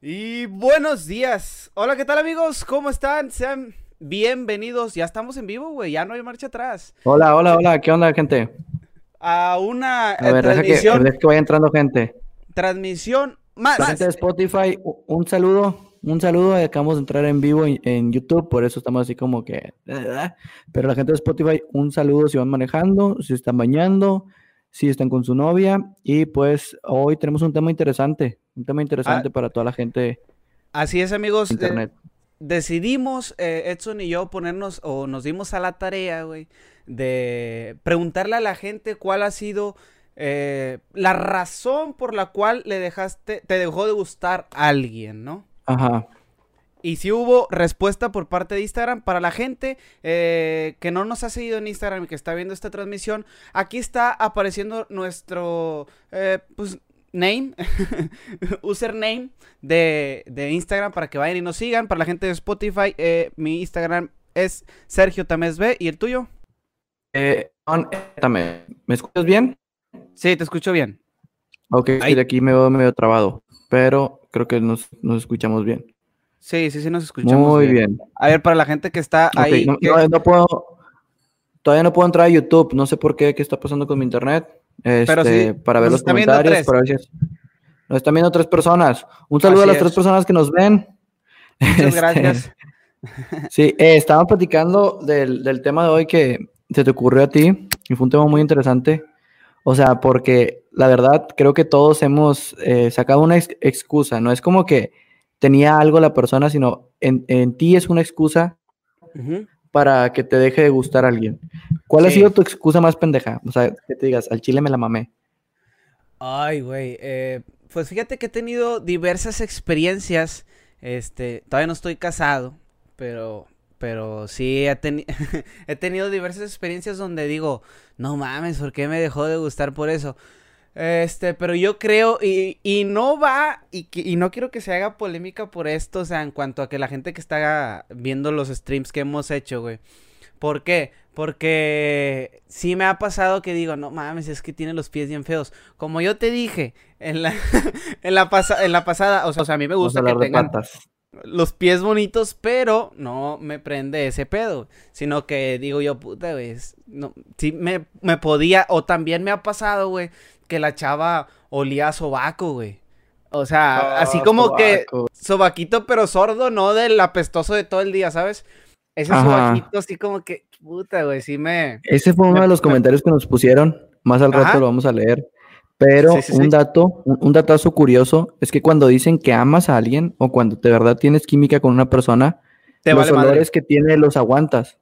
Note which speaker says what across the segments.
Speaker 1: Y buenos días. Hola, ¿qué tal amigos? ¿Cómo están? Sean bienvenidos. Ya estamos en vivo, güey. Ya no hay marcha atrás.
Speaker 2: Hola, hola, hola. ¿Qué onda, gente?
Speaker 1: A una
Speaker 2: A ver, deja que,
Speaker 1: transmisión.
Speaker 2: deja que vaya entrando gente.
Speaker 1: Transmisión más.
Speaker 2: La gente de Spotify, un saludo. Un saludo. Acabamos de entrar en vivo en, en YouTube, por eso estamos así como que. Pero la gente de Spotify, un saludo si van manejando, si están bañando, si están con su novia. Y pues hoy tenemos un tema interesante. Un tema interesante
Speaker 1: Ah.
Speaker 2: para toda la gente
Speaker 1: Así es, amigos. eh,
Speaker 2: internet.
Speaker 1: decidimos, eh, Edson y yo, ponernos o nos dimos a la tarea, güey, de preguntarle a la gente cuál ha sido eh, la razón por la cual le dejaste, te dejó de gustar alguien, ¿no?
Speaker 2: Ajá.
Speaker 1: Y si hubo respuesta por parte de Instagram para la gente eh, que no nos ha seguido en Instagram y que está viendo esta transmisión, aquí está apareciendo nuestro eh, pues, name, username de, de Instagram para que vayan y nos sigan. Para la gente de Spotify, mi Instagram es Sergio Tamés B y el tuyo.
Speaker 2: Eh, ¿Me escuchas bien?
Speaker 1: Sí, te escucho bien.
Speaker 2: Ok,
Speaker 1: Ahí.
Speaker 2: de aquí me veo medio trabado. Pero creo que nos, nos escuchamos bien.
Speaker 1: Sí, sí, sí, nos escuchamos.
Speaker 2: Muy bien.
Speaker 1: A ver, para la gente que está ahí.
Speaker 2: no,
Speaker 1: que-
Speaker 2: no- no puedo, todavía no puedo entrar a YouTube, no sé por qué, qué está pasando con mi internet.
Speaker 1: Pero
Speaker 2: Este,
Speaker 1: sí,
Speaker 2: para ver los comentarios, para ver si es- Nos están viendo tres personas. Un saludo
Speaker 1: Así
Speaker 2: a las tres
Speaker 1: es.
Speaker 2: personas que nos ven.
Speaker 1: Muchas
Speaker 2: Este,
Speaker 1: gracias.
Speaker 2: Sí, eh, estaba platicando del, del tema de hoy que se te ocurrió a ti y fue un tema muy interesante. O sea, porque la verdad creo que todos hemos eh, sacado una ex- excusa. No es como que tenía algo la persona, sino en, en ti es una excusa para que te deje de gustar a alguien. ¿Cuál ha sido tu excusa más pendeja? O sea, que te digas, al chile me la mamé.
Speaker 1: Ay, güey. eh, pues fíjate que he tenido diversas experiencias. Este, todavía no estoy casado, pero, pero sí he, teni- he tenido diversas experiencias donde digo, no mames, ¿por qué me dejó de gustar por eso? Este, pero yo creo, y, y no va, y, no quiero que se haga polémica por esto, o sea, en cuanto a que la gente que está viendo los streams que hemos hecho, güey. ¿Por qué? Porque sí me ha pasado que digo, no mames, es que tiene los pies bien feos. Como yo te dije en la, en la, pasa- en la pasada, o sea, o sea, a mí me gusta que tengan
Speaker 2: patas.
Speaker 1: Los pies bonitos, pero no me prende ese pedo. Sino que digo yo, puta, güey, no, sí me, me podía, o también me ha pasado, güey, que la chava olía a sobaco, güey. O sea, así
Speaker 2: Ah,
Speaker 1: como que
Speaker 2: sobaco.
Speaker 1: sobaquito, pero sordo, no del apestoso de todo el día, ¿sabes? Ese
Speaker 2: Ajá.
Speaker 1: sobaquito así como que, puta, güey, sí me...
Speaker 2: Ese fue uno
Speaker 1: Me-
Speaker 2: de los
Speaker 1: me-
Speaker 2: comentarios que nos pusieron. Más al rato lo vamos a leer. Pero
Speaker 1: Sí, sí, sí.
Speaker 2: un dato, un, un datazo curioso es que cuando dicen que amas a alguien o cuando de verdad tienes química con una persona,
Speaker 1: Te
Speaker 2: los
Speaker 1: vale madre.
Speaker 2: que tiene los aguantas.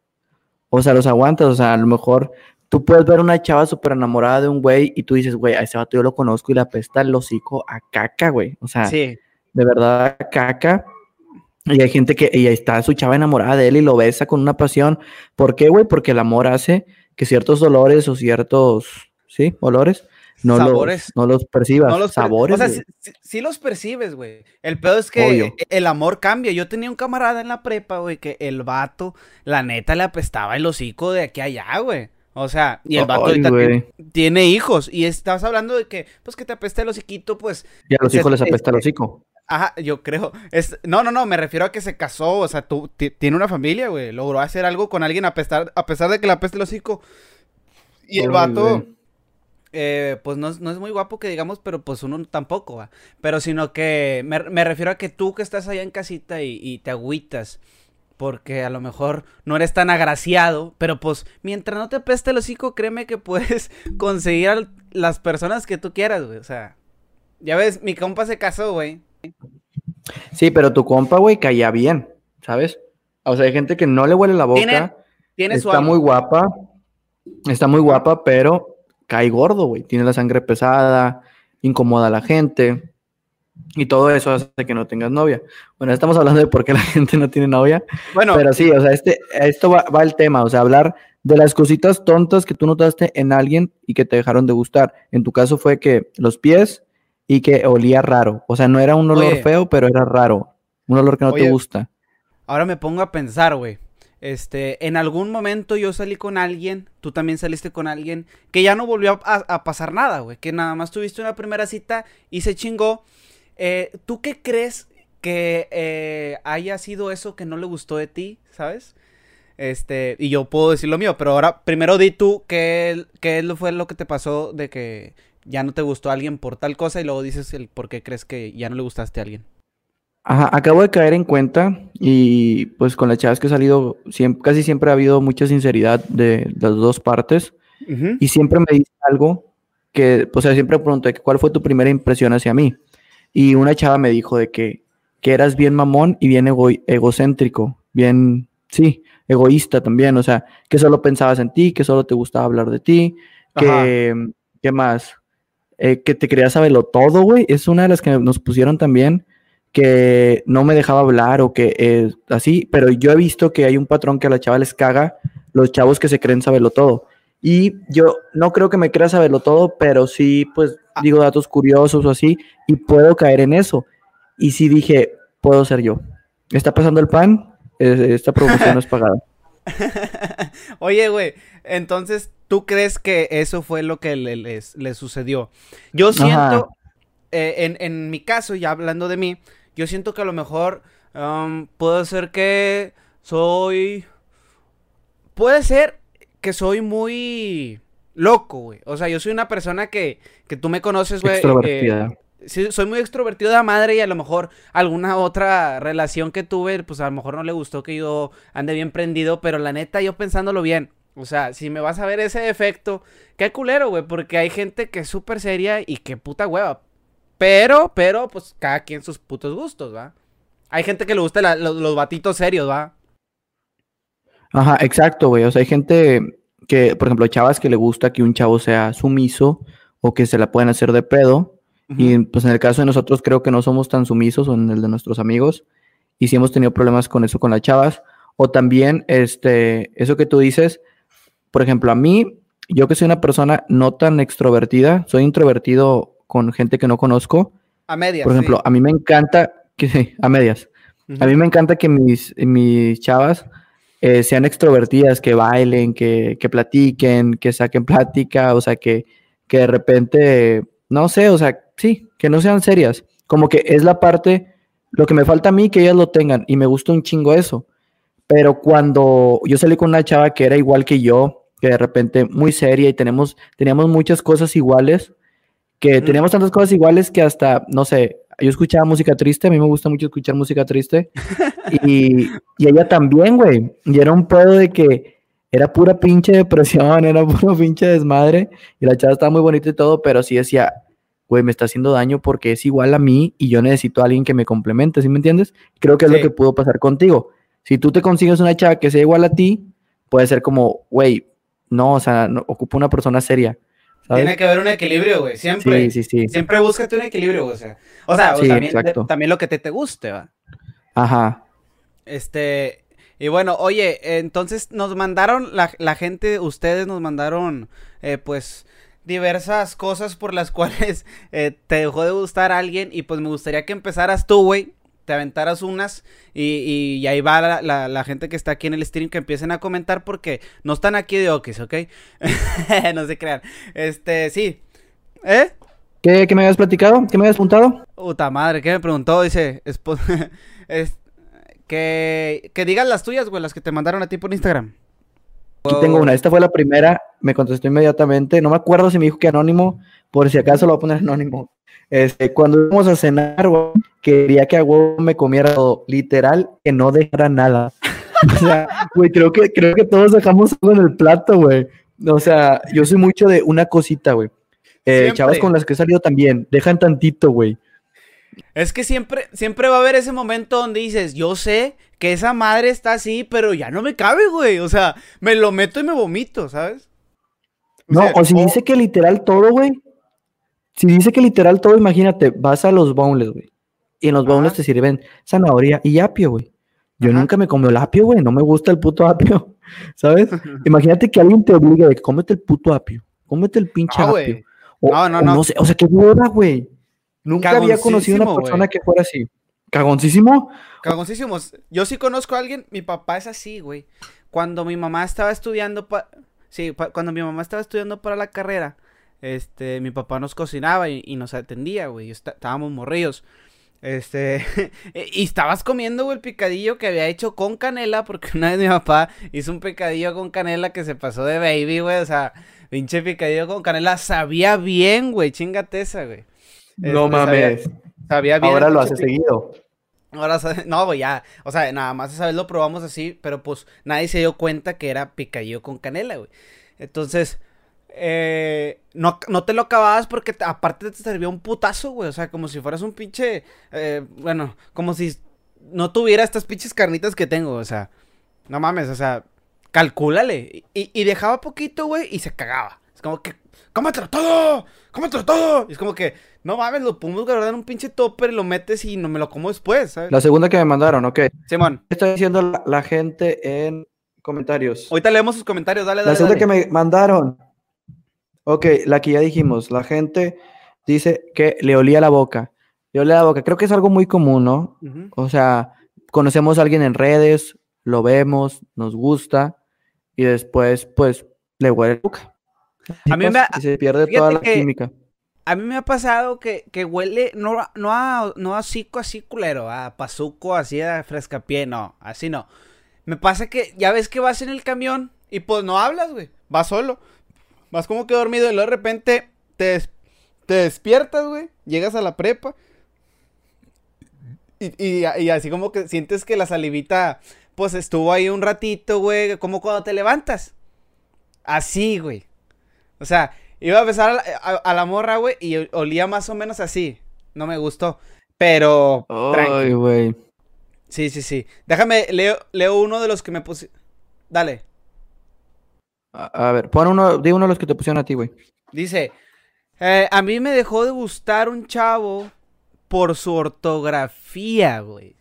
Speaker 2: O sea, los aguantas. O sea, a lo mejor tú puedes ver una chava súper enamorada de un güey y tú dices, güey, a ese vato yo lo conozco y le apesta el hocico a caca, güey. O sea, de verdad a caca. Y hay gente que y ahí está su chava enamorada de él y lo besa con una pasión. ¿Por qué, güey? Porque el amor hace que ciertos olores o ciertos, ¿sí? Olores no,
Speaker 1: Sabores.
Speaker 2: Los, no los percibas.
Speaker 1: No los
Speaker 2: Sabores.
Speaker 1: O sea, sí, los percibes, güey. El pedo es que
Speaker 2: Obvio.
Speaker 1: el amor cambia. Yo tenía un camarada en la prepa, güey, que el vato, la neta, le apestaba el hocico de aquí a allá, güey. O sea, y el vato
Speaker 2: Ay,
Speaker 1: ahorita
Speaker 2: güey.
Speaker 1: tiene, hijos. Y estás hablando de que, pues, que te apesta el hociquito, pues,
Speaker 2: Y a los
Speaker 1: se-
Speaker 2: hijos les apesta el
Speaker 1: este,
Speaker 2: hocico.
Speaker 1: Ajá, yo creo. Es, no, no, no, me refiero a que se casó, o sea, tú, ti- tiene una familia, güey. Logró hacer algo con alguien a pesar, a pesar de que le apeste el hocico. Y el
Speaker 2: Ay,
Speaker 1: vato,
Speaker 2: güey.
Speaker 1: Eh, pues no, es- no es muy guapo que digamos, pero pues uno tampoco, va. Pero sino que me, me refiero a que tú que estás allá en casita y, y te agüitas. Porque a lo mejor no eres tan agraciado, pero pues mientras no te apeste el hocico, créeme que puedes conseguir a las personas que tú quieras, güey. O sea, ya ves, mi compa se casó, güey.
Speaker 2: Sí, pero tu compa, güey, caía bien, ¿sabes? O sea, hay gente que no le huele la boca.
Speaker 1: Tiene- Tiene su
Speaker 2: está muy guapa. Está muy guapa, pero cae gordo, güey. Tiene la sangre pesada, incomoda a la gente. Y todo eso hace que no tengas novia. Bueno, estamos hablando de por qué la gente no tiene novia.
Speaker 1: Bueno,
Speaker 2: Pero sí, o sea, este, esto va, va el tema. O sea, hablar de las cositas tontas que tú notaste en alguien y que te dejaron de gustar. En tu caso fue que los pies y que olía raro. O sea, no era un olor feo, pero era raro. Un olor que no te gusta.
Speaker 1: Ahora me pongo a pensar, güey. Este, en algún momento yo salí con alguien, tú también saliste con alguien, que ya no volvió a, pasar nada, güey. Que nada más tuviste una primera cita y se chingó. Eh, ¿Tú qué crees que eh, haya sido eso que no le gustó de ti, sabes? Este, y yo puedo decir lo mío, pero ahora primero di tú qué, qué fue lo que te pasó de que ya no te gustó a alguien por tal cosa y luego dices el por qué crees que ya no le gustaste a alguien.
Speaker 2: Ajá, acabo de caer en cuenta y pues con las chavas que he salido, casi siempre ha habido mucha sinceridad de, las dos partes y siempre me dice algo que, o sea, siempre pregunto cuál fue tu primera impresión hacia mí. Y una chava me dijo de que, que eras bien mamón y bien egocéntrico, bien, sí, egoísta también, o sea, que solo pensabas en ti, que solo te gustaba hablar de ti, que, ¿qué más? Eh, que te querías saberlo todo, güey, es una de las que nos pusieron también que no me dejaba hablar o que eh, así, pero yo he visto que hay un patrón que a la chava les caga, los chavos que se creen saberlo todo. Y yo no creo que me crea saberlo todo, pero sí, pues ah. digo datos curiosos o así, y puedo caer en eso. Y sí dije, puedo ser yo. ¿Está pasando el pan? Esta promoción no es pagada.
Speaker 1: Oye, güey, entonces, ¿tú crees que eso fue lo que le, sucedió? Yo siento, eh, en, en mi caso, ya hablando de mí, yo siento que a lo mejor um, puede ser que soy... Puede ser que soy muy loco, güey. O sea, yo soy una persona que, que tú me conoces, güey. Eh, sí, soy muy extrovertido de madre y a lo mejor alguna otra relación que tuve, pues a lo mejor no le gustó que yo ande bien prendido, pero la neta, yo pensándolo bien. O sea, si me vas a ver ese efecto, qué culero, güey, porque hay gente que es súper seria y qué puta hueva. Pero, pero, pues cada quien sus putos gustos, ¿va? Hay gente que le gusta los, batitos serios, ¿va?
Speaker 2: Ajá, exacto, güey. O sea, hay gente que, por ejemplo, chavas que le gusta que un chavo sea sumiso o que se la pueden hacer de pedo. Y pues en el caso de nosotros creo que no somos tan sumisos o en el de nuestros amigos. Y sí hemos tenido problemas con eso con las chavas. O también, este, eso que tú dices, por ejemplo, a mí, yo que soy una persona no tan extrovertida, soy introvertido con gente que no conozco.
Speaker 1: A medias.
Speaker 2: Por ejemplo, a mí me encanta que a medias. A mí me encanta que mis, mis chavas eh, sean extrovertidas, que bailen, que, que, platiquen, que saquen plática, o sea, que, que de repente, no sé, o sea, sí, que no sean serias. Como que es la parte, lo que me falta a mí, que ellas lo tengan, y me gusta un chingo eso. Pero cuando yo salí con una chava que era igual que yo, que de repente muy seria y tenemos, teníamos muchas cosas iguales, que teníamos tantas cosas iguales que hasta, no sé, yo escuchaba música triste, a mí me gusta mucho escuchar música triste, y, y ella también, güey, y era un pedo de que era pura pinche depresión, era puro pinche desmadre, y la chava estaba muy bonita y todo, pero sí decía, güey, me está haciendo daño porque es igual a mí y yo necesito a alguien que me complemente, ¿sí me entiendes? Creo que es lo que pudo pasar contigo. Si tú te consigues una chava que sea igual a ti, puede ser como, güey, no, o sea, no, ocupa una persona seria.
Speaker 1: Tiene que haber un equilibrio, güey. Siempre. Sí, sí, sí. Siempre búscate un equilibrio, O sea, o sea también, lo que te, te guste, va.
Speaker 2: Ajá.
Speaker 1: Este. Y bueno, oye, entonces nos mandaron, la, la gente, ustedes nos mandaron, eh, pues, diversas cosas por las cuales eh, te dejó de gustar a alguien. Y pues me gustaría que empezaras tú, güey te aventaras unas y, y, ahí va la, gente que está aquí en el stream que empiecen a comentar porque no están aquí de Okis, ¿ok? no se crean. Este, sí. ¿Eh?
Speaker 2: ¿Qué, me habías platicado? ¿Qué me habías preguntado?
Speaker 1: Puta madre, ¿qué me preguntó? Dice, es, que, que digas las tuyas, güey, las que te mandaron a ti por Instagram.
Speaker 2: Aquí tengo una. Esta fue la primera. Me contestó inmediatamente. No me acuerdo si me dijo que anónimo. Por si acaso lo voy a poner anónimo. Este, cuando íbamos a cenar, quería que a huevo me comiera todo. Literal, que no dejara nada. o sea, güey, creo que, creo que todos dejamos algo en el plato, güey. O sea, yo soy mucho de una cosita, güey. Eh, chavos con las que he salido también, dejan tantito, güey.
Speaker 1: Es que siempre, siempre va a haber ese momento donde dices, yo sé que esa madre está así, pero ya no me cabe, güey. O sea, me lo meto y me vomito, ¿sabes?
Speaker 2: no, o si dice que literal todo, güey. Si dice que literal todo, imagínate, vas a los bowls, güey. Y en los bowls te sirven zanahoria y apio, güey. Yo nunca me como el apio, güey. No me gusta el puto apio. ¿Sabes? imagínate que alguien te obligue de cómete el puto apio. Cómete el pinche apio. no, no, no. no sé, o sea, qué hueva, güey. Nunca había conocido una
Speaker 1: Cagoncísimo,
Speaker 2: persona que fuera así. ¿Cagoncísimo?
Speaker 1: Cagoncísimos. Yo sí conozco a alguien, mi papá es así, güey. Cuando mi mamá estaba estudiando pa- sí, pa- cuando mi mamá estaba estudiando para la carrera, este, mi papá nos cocinaba y, y nos atendía, güey. Estábamos morrillos. Este, y estabas comiendo, güey, el picadillo que había hecho con canela, porque una vez mi papá hizo un picadillo con canela que se pasó de baby, güey. O sea, pinche picadillo con canela sabía bien, güey. Chingate esa, güey.
Speaker 2: No
Speaker 1: Este, sabía-
Speaker 2: mames.
Speaker 1: Sabía bien.
Speaker 2: Ahora lo hace seguido.
Speaker 1: Ahora, no, güey, ya. O sea, nada más esa vez lo probamos así, pero pues nadie se dio cuenta que era picadillo con canela, güey. Entonces, eh, no, no te lo acababas porque te- aparte te servía un putazo, güey. O sea, como si fueras un pinche. eh, bueno, como si no tuviera estas pinches carnitas que tengo, o sea. No mames, o sea, calcúlale. Y, y dejaba poquito, güey, y se cagaba. Es como que, ¡cómetelo todo! ¡Cómetelo todo! Y es como que, no mames, lo podemos guardar en un pinche topper y lo metes y no me lo como después, ¿sabes?
Speaker 2: La segunda que me mandaron, ok. ¿Qué
Speaker 1: Simón,
Speaker 2: está diciendo la, la gente en comentarios?
Speaker 1: ahorita leemos sus comentarios, dale,
Speaker 2: La
Speaker 1: dale.
Speaker 2: segunda
Speaker 1: dale.
Speaker 2: que me mandaron. Ok, la que ya dijimos. La gente dice que le olía la boca. Le olía la boca. Creo que es algo muy común, ¿no? O sea, conocemos a alguien en redes, lo vemos, nos gusta y después, pues, le huele la boca.
Speaker 1: A mí me ha-
Speaker 2: y se pierde
Speaker 1: fíjate
Speaker 2: toda la
Speaker 1: que-
Speaker 2: química.
Speaker 1: A mí me ha pasado que, que huele, no, no a, no a hocico así culero, a pazuco así a frescapié, no, así no. Me pasa que ya ves que vas en el camión y pues no hablas, güey, vas solo. Vas como que dormido y luego de repente te, des- te despiertas, güey, llegas a la prepa y, y- y así como que sientes que la salivita pues estuvo ahí un ratito, güey, como cuando te levantas. Así, güey. O sea, iba a besar a la, a- a la morra, güey, y ol- olía más o menos así. No me gustó. Pero.
Speaker 2: Ay, güey.
Speaker 1: Sí, sí, sí. Déjame, leo, leo uno de los que me puse. Dale.
Speaker 2: A, a ver, pon uno, di uno de los que te pusieron a ti, güey.
Speaker 1: Dice. eh, a mí me dejó de gustar un chavo por su ortografía, güey.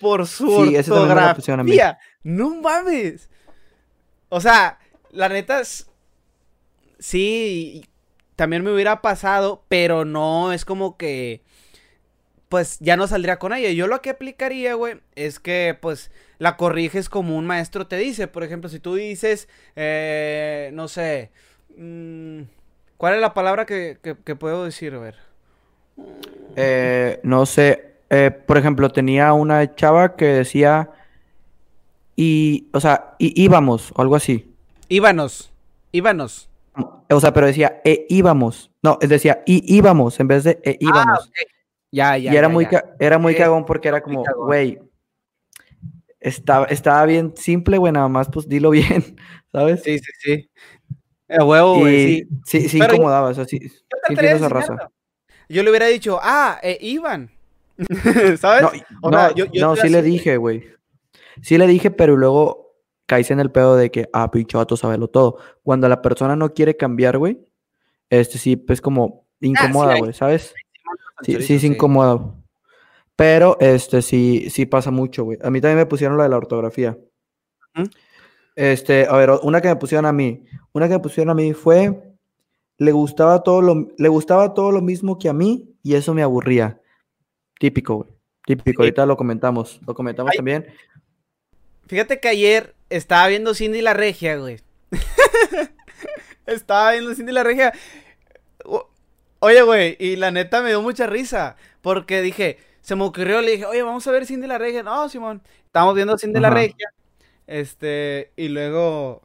Speaker 1: Por su
Speaker 2: Sí,
Speaker 1: ortografía. No mames. O sea, la neta es. Sí, también me hubiera pasado, pero no es como que. Pues ya no saldría con ella. Yo lo que aplicaría, güey, es que pues la corriges como un maestro te dice. Por ejemplo, si tú dices, eh, no sé, mm, ¿cuál es la palabra que, que- que puedo decir? A ver.
Speaker 2: Eh, no sé, eh, por ejemplo, tenía una chava que decía y, o sea, y íbamos, o algo así.
Speaker 1: Íbanos, íbanos.
Speaker 2: O sea, pero decía e íbamos. No, decía y íbamos en vez de e íbamos.
Speaker 1: Ya, ya.
Speaker 2: y era
Speaker 1: ya,
Speaker 2: muy
Speaker 1: ya.
Speaker 2: ca- era muy
Speaker 1: Eh,
Speaker 2: cagón porque era como, güey, estaba, estaba bien simple, güey, nada más pues dilo bien, ¿sabes?
Speaker 1: Sí, sí, sí. El huevo, güey, sí.
Speaker 2: sí, sí
Speaker 1: Pero yo-
Speaker 2: incomodaba, o sea, sí, sí
Speaker 1: Yo
Speaker 2: esa raza.
Speaker 1: Yo le hubiera dicho, ah, eh, Iván. ¿Sabes?
Speaker 2: No,
Speaker 1: O
Speaker 2: no,
Speaker 1: sea, yo- yo
Speaker 2: no,
Speaker 1: estoy
Speaker 2: sí le
Speaker 1: así,
Speaker 2: dije, güey. Sí le dije, pero luego caíse en el pedo de que, ah, pinche vato, sabelo todo. Cuando la persona no quiere cambiar, güey, este sí, pues como incomoda, güey, ¿sabes? Sí,
Speaker 1: chorizo,
Speaker 2: sí, es
Speaker 1: sí.
Speaker 2: incómodo. Pero, este, sí, sí pasa mucho, güey. A mí también me pusieron la de la ortografía. Este, a ver, una que me pusieron a mí. Una que me pusieron a mí fue, le gustaba todo lo, le gustaba todo lo mismo que a mí y eso me aburría. Típico, güey. Típico.
Speaker 1: Sí.
Speaker 2: Ahorita lo comentamos. Lo comentamos
Speaker 1: Ay.
Speaker 2: también.
Speaker 1: Fíjate que ayer estaba viendo Cindy la Regia, güey. estaba viendo Cindy la Regia. Oye, güey, y la neta me dio mucha risa. Porque dije, se me ocurrió, le dije, oye, vamos a ver Cindy la Regia. No, Simón, estamos viendo Cindy la
Speaker 2: Ajá.
Speaker 1: Regia. Este, y luego,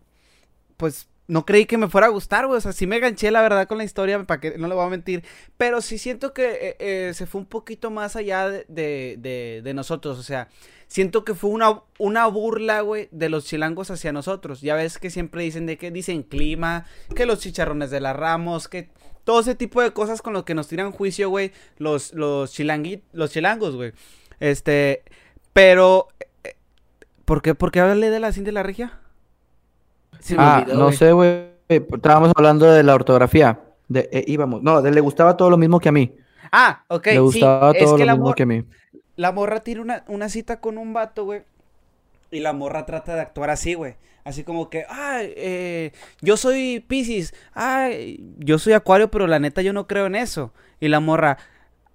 Speaker 1: pues, no creí que me fuera a gustar, güey. O sea, sí me ganché, la verdad, con la historia, para que no le voy a mentir. Pero sí siento que eh, eh, se fue un poquito más allá de, de- de- de nosotros. O sea, siento que fue una, una burla, güey, de los chilangos hacia nosotros. Ya ves que siempre dicen de que dicen clima, que los chicharrones de la Ramos, que todo ese tipo de cosas con los que nos tiran juicio, güey, los, los, chilangui- los chilangos, güey. Este, pero, eh, ¿por qué, por qué hablé de la cinta de la regia? Se me
Speaker 2: Ah,
Speaker 1: olvidó,
Speaker 2: no
Speaker 1: güey.
Speaker 2: sé, güey. Estábamos hablando de la ortografía. De, eh, íbamos. No, de le gustaba todo lo mismo que a mí.
Speaker 1: Ah, ok,
Speaker 2: le
Speaker 1: sí,
Speaker 2: gustaba
Speaker 1: es
Speaker 2: todo
Speaker 1: que
Speaker 2: lo
Speaker 1: la,
Speaker 2: mismo que a mí.
Speaker 1: la morra tiene una, una cita con un vato, güey. Y la morra trata de actuar así, güey. Así como que, ay, eh, yo soy Pisces, ay, yo soy Acuario, pero la neta yo no creo en eso. Y la morra,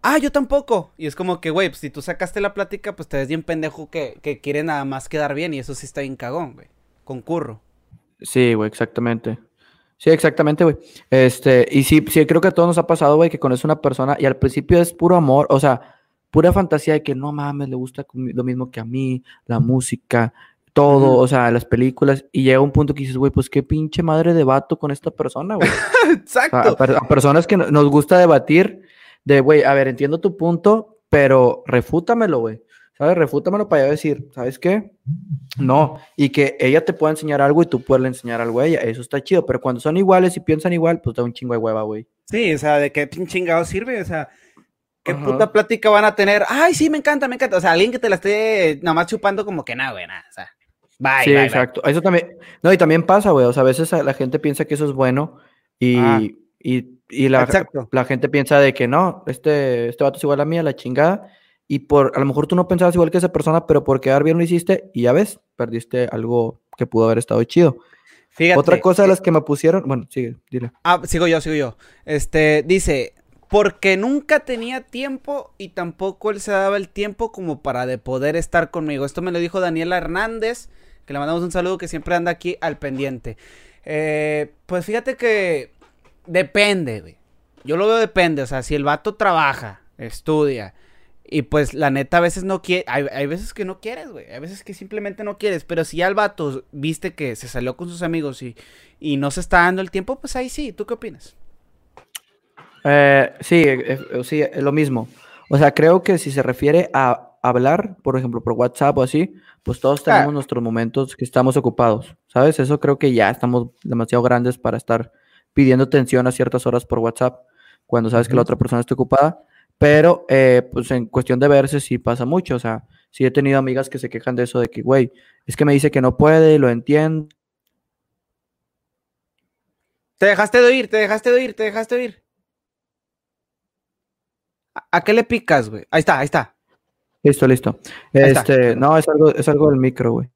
Speaker 1: ah, yo tampoco. Y es como que, güey, pues, si tú sacaste la plática, pues te ves bien pendejo que, que quiere nada más quedar bien y eso sí está bien cagón, güey. Concurro.
Speaker 2: Sí, güey, exactamente. Sí, exactamente, güey. Este, y sí, sí, creo que a todos nos ha pasado, güey, que conoces una persona y al principio es puro amor, o sea, pura fantasía de que no mames, le gusta lo mismo que a mí, la música, todo, o sea, las películas, y llega un punto que dices, güey, pues qué pinche madre debato con esta persona, güey. Exacto. a, personas que nos gusta debatir de, güey, a ver, entiendo tu punto, pero refútamelo, güey. ¿Sabes? Refútamelo para yo decir, ¿sabes qué? No. Y que ella te pueda enseñar algo y tú puedes enseñar algo a ella. Eso está chido. Pero cuando son iguales y piensan igual, pues da un chingo de hueva, güey.
Speaker 1: Sí, o sea, ¿de qué chingado sirve? O sea, ¿qué puta plática van a tener? Ay, sí, me encanta, me encanta. O sea, alguien que te la esté nada más chupando como que nada, güey, nada. O sea,
Speaker 2: bye, Sí, exacto. Eso también. No, y también pasa, güey. O sea, a veces la gente piensa que eso es bueno y. Ah. y y la, la, gente piensa de que no, este, este vato es igual a mí, a la chingada. Y por, a lo mejor tú no pensabas igual que esa persona, pero por quedar bien lo hiciste y ya ves, perdiste algo que pudo haber estado chido. Fíjate, Otra cosa de las que me pusieron, bueno, sigue, dile.
Speaker 1: Ah, sigo yo, sigo yo. Este, dice, porque nunca tenía tiempo y tampoco él se daba el tiempo como para de poder estar conmigo. Esto me lo dijo Daniela Hernández, que le mandamos un saludo que siempre anda aquí al pendiente. Eh, pues fíjate que Depende, güey. Yo lo veo depende. O sea, si el vato trabaja, estudia. Y pues la neta a veces no quiere. Hay, veces que no quieres, güey. Hay veces que simplemente no quieres. Pero si ya el vato viste que se salió con sus amigos y, y no se está dando el tiempo, pues ahí sí. ¿Tú qué opinas?
Speaker 2: Eh, sí, eh, sí, lo mismo. O sea, creo que si se refiere a hablar, por ejemplo, por WhatsApp o así, pues todos ah. tenemos nuestros momentos que estamos ocupados, ¿sabes? Eso creo que ya estamos demasiado grandes para estar pidiendo atención a ciertas horas por WhatsApp cuando sabes que la otra persona está ocupada. Pero, eh, pues en cuestión de verse sí pasa mucho. O sea, sí he tenido amigas que se quejan de eso, de que, güey, es que me dice que no puede, lo entiendo.
Speaker 1: Te dejaste de oír, te dejaste de oír, te dejaste de oír. ¿A, qué le picas, güey? Ahí está, ahí está.
Speaker 2: Listo, listo. Este, no, es algo, es algo del micro, güey.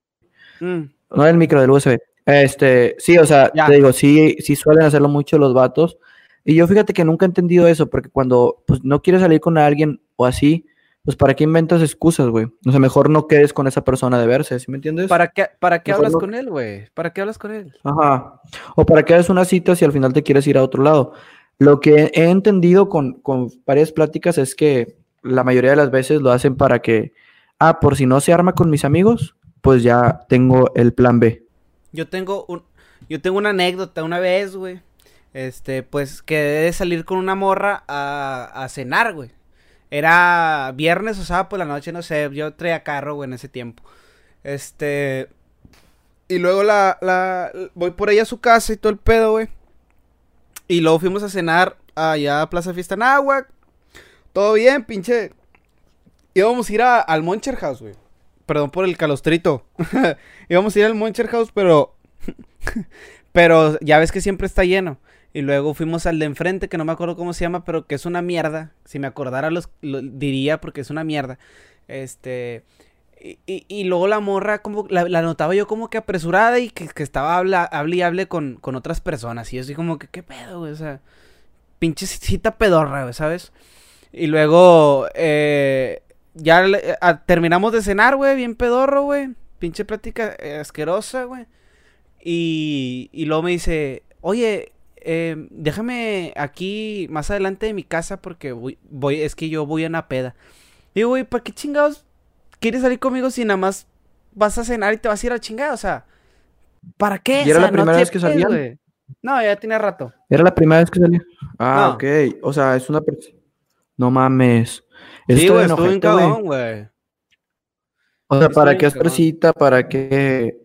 Speaker 2: Mm. No del micro, del USB. Este, sí, o sea, te digo, sí, sí suelen hacerlo mucho los vatos. Y yo fíjate que nunca he entendido eso, porque cuando pues, no quieres salir con alguien o así, pues ¿para qué inventas excusas, güey? O sea, mejor no quedes con esa persona de verse, ¿sí me entiendes?
Speaker 1: ¿Para qué, para qué hablas con él, güey? ¿Para qué hablas con él?
Speaker 2: Ajá. O para qué haces una cita si al final te quieres ir a otro lado. Lo que he entendido con, con varias pláticas es que la mayoría de las veces lo hacen para que, ah, por si no se arma con mis amigos, pues ya tengo el plan B.
Speaker 1: Yo tengo un, yo tengo una anécdota una vez, güey. Este, pues quedé de salir con una morra a, cenar, güey. Era viernes o sábado por la noche, no sé. Yo traía carro, güey, en ese tiempo. Este. Y luego la, la. Voy por ella a su casa y todo el pedo, güey. Y luego fuimos a cenar allá a Plaza Fiesta Náhuac. Todo bien, pinche. Íbamos a ir al Moncher House, güey. Perdón por el calostrito. Íbamos a ir al Moncher House, pero. pero ya ves que siempre está lleno. Y luego fuimos al de enfrente, que no me acuerdo cómo se llama, pero que es una mierda. Si me acordara, los, lo diría porque es una mierda. Este. Y, y, luego la morra, como la, notaba yo como que apresurada y que, estaba habla, hable y hable con, con, otras personas. Y yo así como que, ¿qué pedo, güey? O sea, pinche cita pedorra, güey, ¿sabes? Y luego, eh, ya ah, terminamos de cenar, güey, bien pedorro, güey. Pinche plática eh, asquerosa, güey. Y, y luego me dice, oye, eh, déjame aquí más adelante de mi casa porque voy, voy, es que yo voy a una peda. Digo, güey, ¿para qué chingados quieres salir conmigo si nada más vas a cenar y te vas a ir a chingar? O sea, ¿para qué?
Speaker 2: ¿Y era la primera vez que salían?
Speaker 1: No, ya tiene rato.
Speaker 2: ¿Era la primera vez que salía? Ah, ok. O sea, es una persona. No mames.
Speaker 1: Sí, güey, estuvo en güey.
Speaker 2: O sea, ¿para qué hacer cita? ¿Para qué?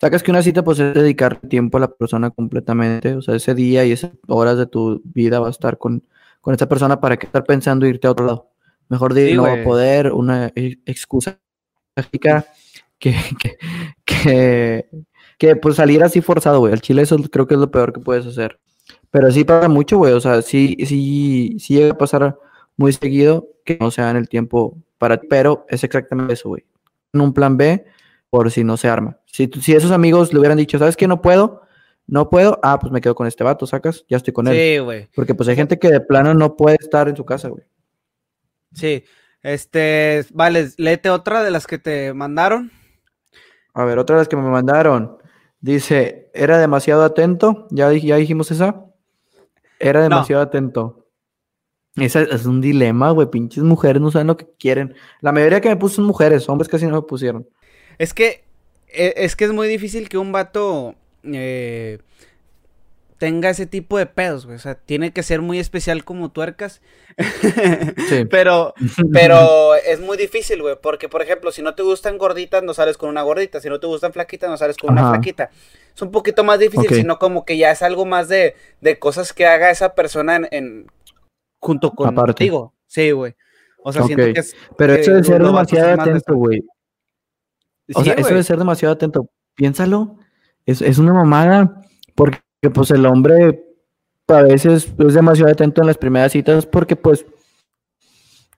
Speaker 2: Sacas que una cita, pues es dedicar tiempo a la persona completamente. O sea, ese día y esas horas de tu vida va a estar con, con esa persona para que estar pensando irte a otro lado. Mejor decir, no va a poder, una e, excusa que, que, que, que, pues salir así forzado, güey. Al chile eso creo que es lo peor que puedes hacer. Pero sí pasa mucho, güey. O sea, sí, sí, sí llega a pasar muy seguido que no sea en el tiempo para ti, pero es exactamente eso, güey. En un plan B por si no se arma. Si, si esos amigos le hubieran dicho, ¿sabes qué? No puedo, no puedo, ah, pues me quedo con este vato, sacas, ya estoy con él. Sí, güey. Porque pues hay gente que de plano no puede estar en su casa, güey.
Speaker 1: Sí. Este, vale, léete otra de las que te mandaron.
Speaker 2: A ver, otra de las que me mandaron. Dice, era demasiado atento. Ya, ya dijimos esa. Era demasiado atento. Es un dilema, güey. Pinches mujeres no saben lo que quieren. La mayoría que me puso son mujeres, hombres casi no me pusieron.
Speaker 1: Es que, e, es que es muy difícil que un vato eh, tenga ese tipo de pedos, güey. O sea, tiene que ser muy especial como tuercas. Sí. pero, pero es muy difícil, güey. Porque, por ejemplo, si no te gustan gorditas, no sales con una gordita. Si no te gustan flaquitas, no sales con una flaquita. Es un poquito más difícil, sino como que ya es algo más de, de cosas que haga esa persona en, junto contigo. Sí, güey. O sea, siento que es.
Speaker 2: Pero eso de ser demasiado atento, güey. O sea, eso de ser demasiado atento. Piénsalo. Es, es una mamada. Porque que pues el hombre a veces es demasiado atento en las primeras citas porque pues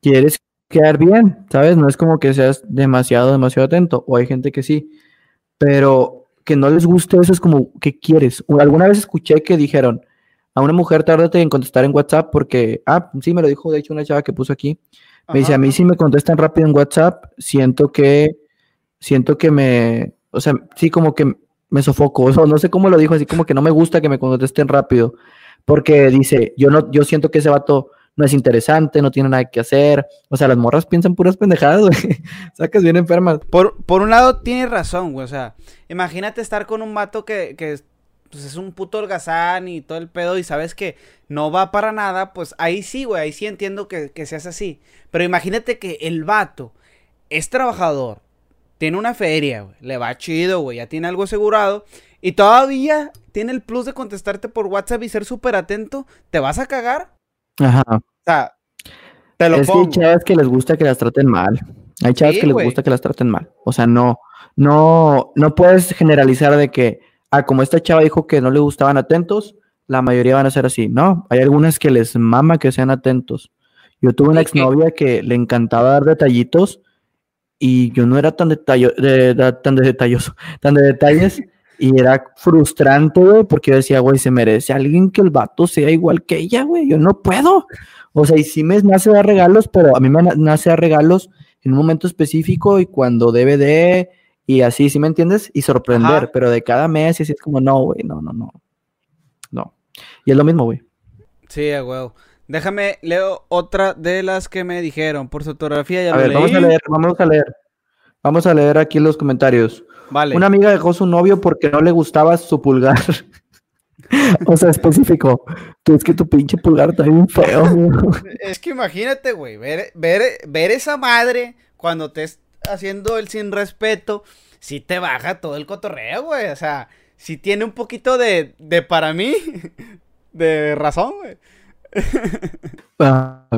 Speaker 2: quieres quedar bien, ¿sabes? No es como que seas demasiado, demasiado atento, o hay gente que sí, pero que no les guste eso es como, ¿qué quieres? Alguna vez escuché que dijeron, a una mujer tárdate en contestar en WhatsApp porque, ah, sí, me lo dijo de hecho una chava que puso aquí, me dice, a mí si me contestan rápido en WhatsApp, siento que, siento que me, o sea, sí como que me sofoco, o no sé cómo lo dijo, así como que no me gusta que me contesten rápido, porque dice, yo no, yo siento que ese vato no es interesante, no tiene nada que hacer, o sea, las morras piensan puras pendejadas, güey, sacas bien enfermas.
Speaker 1: Por, por un lado, tiene razón, güey, o sea, imagínate estar con un vato que, que pues, es un puto holgazán y todo el pedo y sabes que no va para nada, pues ahí sí, güey, ahí sí entiendo que, que seas así, pero imagínate que el vato es trabajador, tiene una feria, güey. Le va chido, güey. Ya tiene algo asegurado. Y todavía tiene el plus de contestarte por WhatsApp y ser súper atento. ¿Te vas a cagar?
Speaker 2: Ajá. O sea, te lo es que hay chavas que les gusta que las traten mal. Hay chavas que les gusta que las traten mal. O sea, no, no, no puedes generalizar de que, ah, como esta chava dijo que no le gustaban atentos, la mayoría van a ser así. No, hay algunas que les mama que sean atentos. Yo tuve una exnovia que le encantaba dar detallitos y yo no era tan, detallo, de, tan de detalloso, tan de detalles. Y era frustrante, güey, porque yo decía, güey, se merece alguien que el vato sea igual que ella, güey. Yo no puedo. O sea, y sí me nace dar regalos, pero a mí me nace dar regalos en un momento específico y cuando debe de, y así, ¿sí me entiendes? Y sorprender, pero de cada mes, y así es como, no, güey, no, no, no. No. Y es lo mismo, güey.
Speaker 1: Sí, güey. Déjame, leo otra de las que me dijeron. Por su fotografía ya
Speaker 2: a ver, Vamos a leer, vamos a leer. Vamos a leer aquí los comentarios. Vale. Una amiga dejó su novio porque no le gustaba su pulgar. o sea, específico. Tú es que tu pinche pulgar está bien feo.
Speaker 1: es que imagínate, güey, ver, ver, ver esa madre cuando te haciendo el sin respeto, sí te baja todo el cotorreo, güey. O sea, sí tiene un poquito de, de para mí, de razón, güey.
Speaker 2: Ah,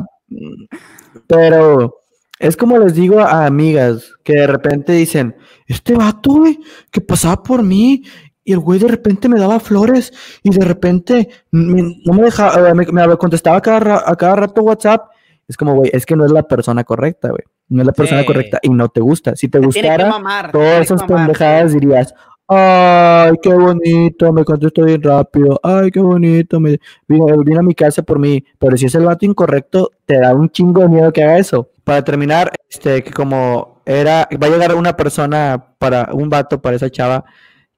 Speaker 2: pero es como les digo a amigas que de repente dicen, este vato, güey, que pasaba por mí y el güey de repente me daba flores y de repente no me dejaba, me, contestaba cada, a cada rato WhatsApp. Es como, güey, es que no es la persona correcta, güey. No es la persona correcta y no te gusta. Si te gustara, todas esas pendejadas dirías, Ay, qué bonito, me contestó bien rápido. Ay, qué bonito, me vino, a mi casa por mí. Pero si es el vato incorrecto, te da un chingo de miedo que haga eso. Para terminar, este, que como era, va a llegar una persona para un vato para esa chava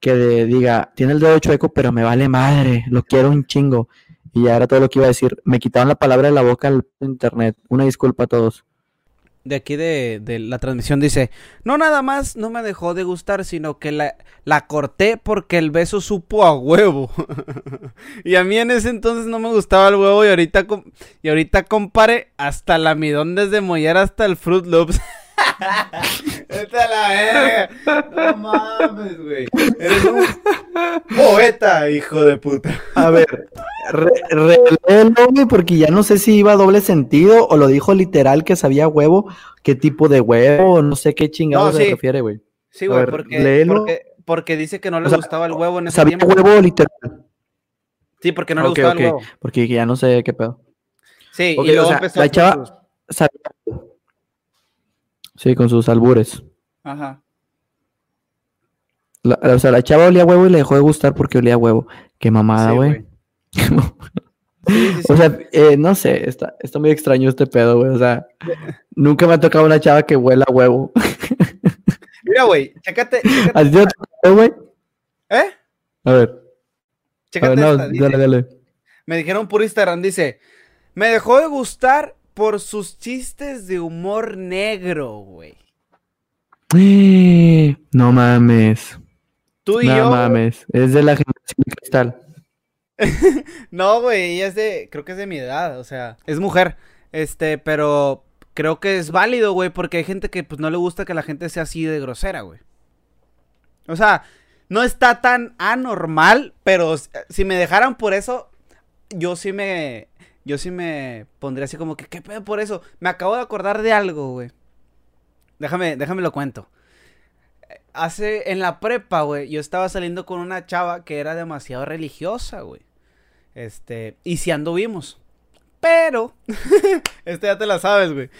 Speaker 2: que diga, tiene el dedo chueco, pero me vale madre, lo quiero un chingo. Y ya era todo lo que iba a decir. Me quitaron la palabra de la boca al internet. Una disculpa a todos
Speaker 1: de aquí de, la transmisión dice, no nada más no me dejó de gustar, sino que la, la corté porque el beso supo a huevo. y a mí en ese entonces no me gustaba el huevo y ahorita, y ahorita compare hasta el amidón desde mollar hasta el Fruit Loops. Esta la verga. No mames, güey. Eres un poeta, hijo de puta.
Speaker 2: A ver, re, porque ya no sé si iba a doble sentido o lo dijo literal que sabía huevo, qué tipo de huevo, no sé qué chingado se refiere, güey.
Speaker 1: Sí, güey, porque, porque, dice que no le gustaba el huevo en ese sabía
Speaker 2: huevo literal.
Speaker 1: Sí, porque no le gustaba el huevo.
Speaker 2: Porque ya no sé qué pedo.
Speaker 1: Sí, y luego empezó
Speaker 2: la chava sabía Sí, con sus albures. Ajá. o sea, la chava olía huevo y le dejó de gustar porque olía huevo. Qué mamada, güey.
Speaker 1: Sí, sí, sí.
Speaker 2: O sea, eh, no sé, está, está muy extraño este pedo, güey. O sea, nunca me ha tocado una chava que huela huevo.
Speaker 1: Mira, güey, chécate. ¿Eh?
Speaker 2: A ver, a ver, no,
Speaker 1: esta, dice-
Speaker 2: dale, dale.
Speaker 1: Me dijeron por Instagram, dice, me dejó de gustar por sus chistes de humor negro, güey.
Speaker 2: No mames.
Speaker 1: Tú y
Speaker 2: No
Speaker 1: yo.
Speaker 2: mames. Es de la generación de cristal.
Speaker 1: No, güey, ella es de, creo que es de mi edad, o sea, es mujer. Este, pero creo que es válido, güey, porque hay gente que pues no le gusta que la gente sea así de grosera, güey. O sea, no está tan anormal, pero si me dejaran por eso, yo sí me, yo sí me pondría así como que, ¿qué pedo por eso? Me acabo de acordar de algo, güey. Déjame, déjame lo cuento. Hace, en la prepa, güey, yo estaba saliendo con una chava que era demasiado religiosa, güey. Este, y si anduvimos. Pero, este ya te la sabes, güey.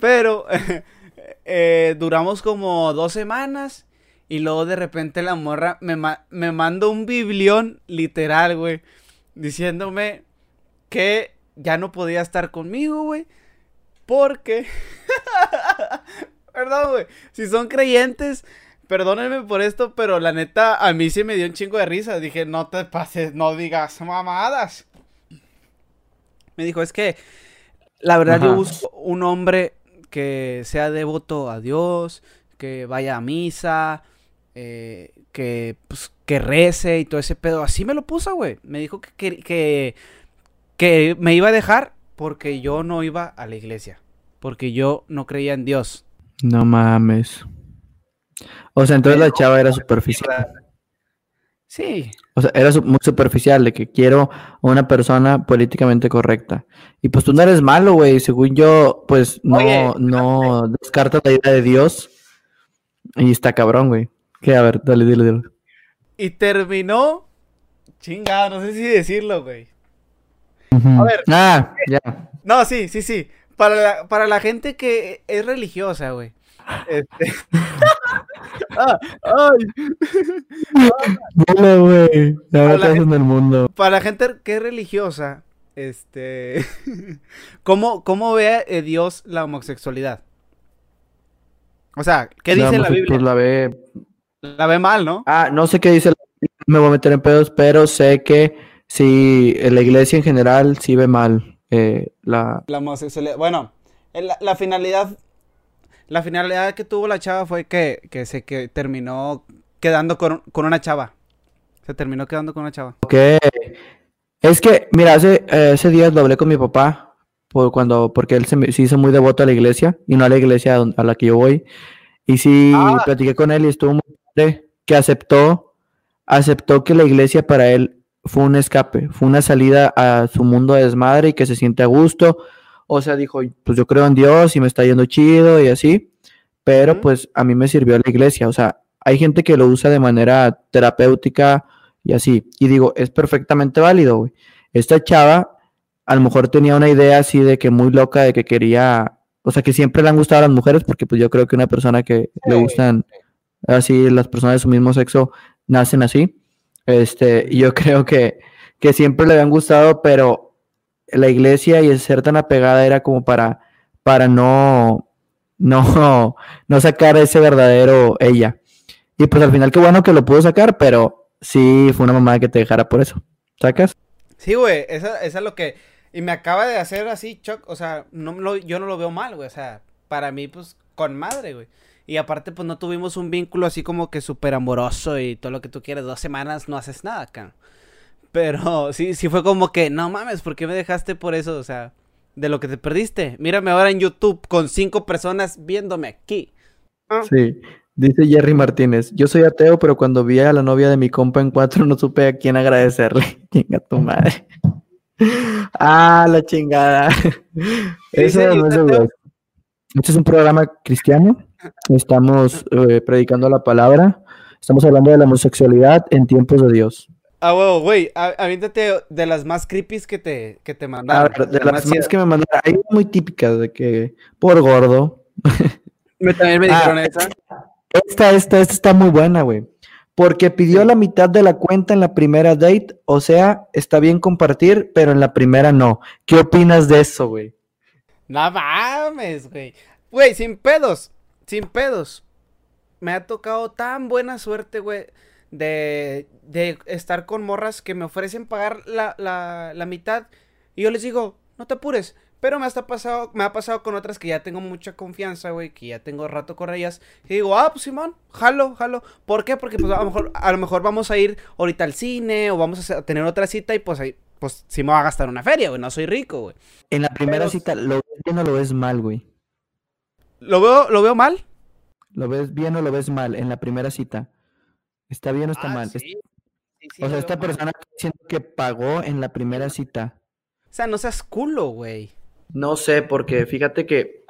Speaker 1: Pero, eh, duramos como dos semanas. Y luego de repente la morra me, ma- me un biblión literal, güey. Diciéndome que ya no podía estar conmigo, güey. Porque... Perdón, güey. Si son creyentes, perdónenme por esto, pero la neta, a mí sí me dio un chingo de risa. Dije, no te pases, no digas mamadas. Me dijo, es que la verdad yo busco un hombre que sea devoto a Dios, que vaya a misa, eh, que, pues, que rece y todo ese pedo. Así me lo puso, güey. Me dijo que, que, que, que me iba a dejar porque yo no iba a la iglesia. Porque yo no creía en Dios.
Speaker 2: No mames. O sea, entonces la chava era superficial.
Speaker 1: Sí.
Speaker 2: O sea, era muy superficial de que quiero a una persona políticamente correcta. Y pues tú no eres malo, güey. Según yo, pues no,
Speaker 1: Oye,
Speaker 2: no descartas la idea de Dios. Y está cabrón, güey. Que a ver, dale, dile, dile.
Speaker 1: Y terminó. Chingada, no sé si decirlo, güey. A ver.
Speaker 2: Ah, ya.
Speaker 1: No, sí, sí, sí. Para la, para la gente que es religiosa, güey. Este... Ah, ay.
Speaker 2: Dale, güey. Ahora
Speaker 1: la
Speaker 2: estás
Speaker 1: gente-
Speaker 2: en el mundo.
Speaker 1: Para la gente que es religiosa, este. ¿Cómo, cómo ve eh, Dios la homosexualidad? O sea, ¿qué dice la Biblia?
Speaker 2: Pues la ve.
Speaker 1: La ve mal, ¿no?
Speaker 2: Ah, no sé qué dice la Biblia, me voy a meter en pedos, pero sé que si la iglesia en general sí ve mal eh, la.
Speaker 1: La homosexualidad. Bueno, la, la finalidad. La finalidad que tuvo la chava fue que, que se que terminó quedando con, con una chava. Se terminó quedando con una chava.
Speaker 2: Ok. Es que, mira, hace, eh, ese día lo hablé con mi papá, por cuando, porque él se, me- se hizo muy devoto a la iglesia, y no a la iglesia a, la que yo voy. Y sí,
Speaker 1: Ah.
Speaker 2: platiqué con él y estuvo muy padre, que aceptó, aceptó que la iglesia para él fue un escape, fue una salida a su mundo de desmadre y que se siente a gusto. O sea, dijo, pues yo creo en Dios y me está yendo chido y así, pero pues a mí me sirvió la iglesia. O sea, hay gente que lo usa de manera terapéutica y así. Y digo, es perfectamente válido, güey. Esta chava a lo mejor tenía una idea así de que muy loca de que quería, o sea, que siempre le han gustado las mujeres, porque pues yo creo que una persona que le gustan así, las personas de su mismo sexo nacen así. Este, yo creo que, que siempre le habían gustado, pero la iglesia y el ser tan apegada era como para, para no, no, no sacar ese verdadero ella. Y pues al final qué bueno que lo pudo sacar, pero sí fue una mamada que te dejara por eso. ¿Sacas?
Speaker 1: Sí, güey, esa, esa es lo que... Y me acaba de hacer así, shock, o sea, no lo- yo no lo veo mal, güey, o sea, para mí, pues, con madre, güey. Y aparte, pues, no tuvimos un vínculo así como que súper amoroso y todo lo que tú quieres, dos semanas no haces nada, acá. Pero sí, sí fue como que, no mames, ¿por qué me dejaste por eso? O sea, de lo que te perdiste. Mírame ahora en YouTube con cinco personas viéndome aquí.
Speaker 2: Sí. Dice Jerry Martínez, yo soy ateo, pero cuando vi a la novia de mi compa en cuatro no supe a quién agradecerle. Chinga tu madre. Ah, la chingada. Eso no es de
Speaker 1: "Yo te-
Speaker 2: güey. Este es un programa cristiano. Estamos eh, predicando la palabra. Estamos hablando de la homosexualidad en tiempos de Dios.
Speaker 1: Ah, huevo, güey, aviéntate de las más creepies que te, que te mandaron.
Speaker 2: ver, de
Speaker 1: las
Speaker 2: las
Speaker 1: más
Speaker 2: que me mandaron, hay muy típicas de que por gordo.
Speaker 1: Me- También me
Speaker 2: Ah,
Speaker 1: dijeron esa.
Speaker 2: Esta, esta, esta está muy buena, güey. Porque pidió la mitad de la cuenta en la primera date, o sea, está bien compartir, pero en la primera no. ¿Qué opinas de eso, güey?
Speaker 1: No mames, güey. Güey, sin pedos, sin pedos. Me ha tocado tan buena suerte, güey, de, de estar con morras que me ofrecen pagar la, la, la mitad. Y yo les digo, no te apures. Pero me, ha pasado, me ha pasado con otras que ya tengo mucha confianza, güey, que ya tengo rato con ellas. Y digo, ah, pues Simón, jalo, jalo. ¿Por qué? Porque pues a lo mejor, a lo mejor vamos a ir ahorita al cine o vamos a tener otra cita y pues ahí, pues sí me va a gastar una feria, güey, no soy rico, güey.
Speaker 2: En la primera cita, ¿lo ves bien o lo ves mal, güey?
Speaker 1: ¿Lo veo, ¿Lo veo mal?
Speaker 2: ¿Lo ves bien o lo ves mal en la primera cita? ¿Está bien o está ah, mal? Sí. o sea, esta persona diciendo que pagó en la primera cita.
Speaker 1: O sea, no seas culo, güey.
Speaker 2: No sé, porque fíjate que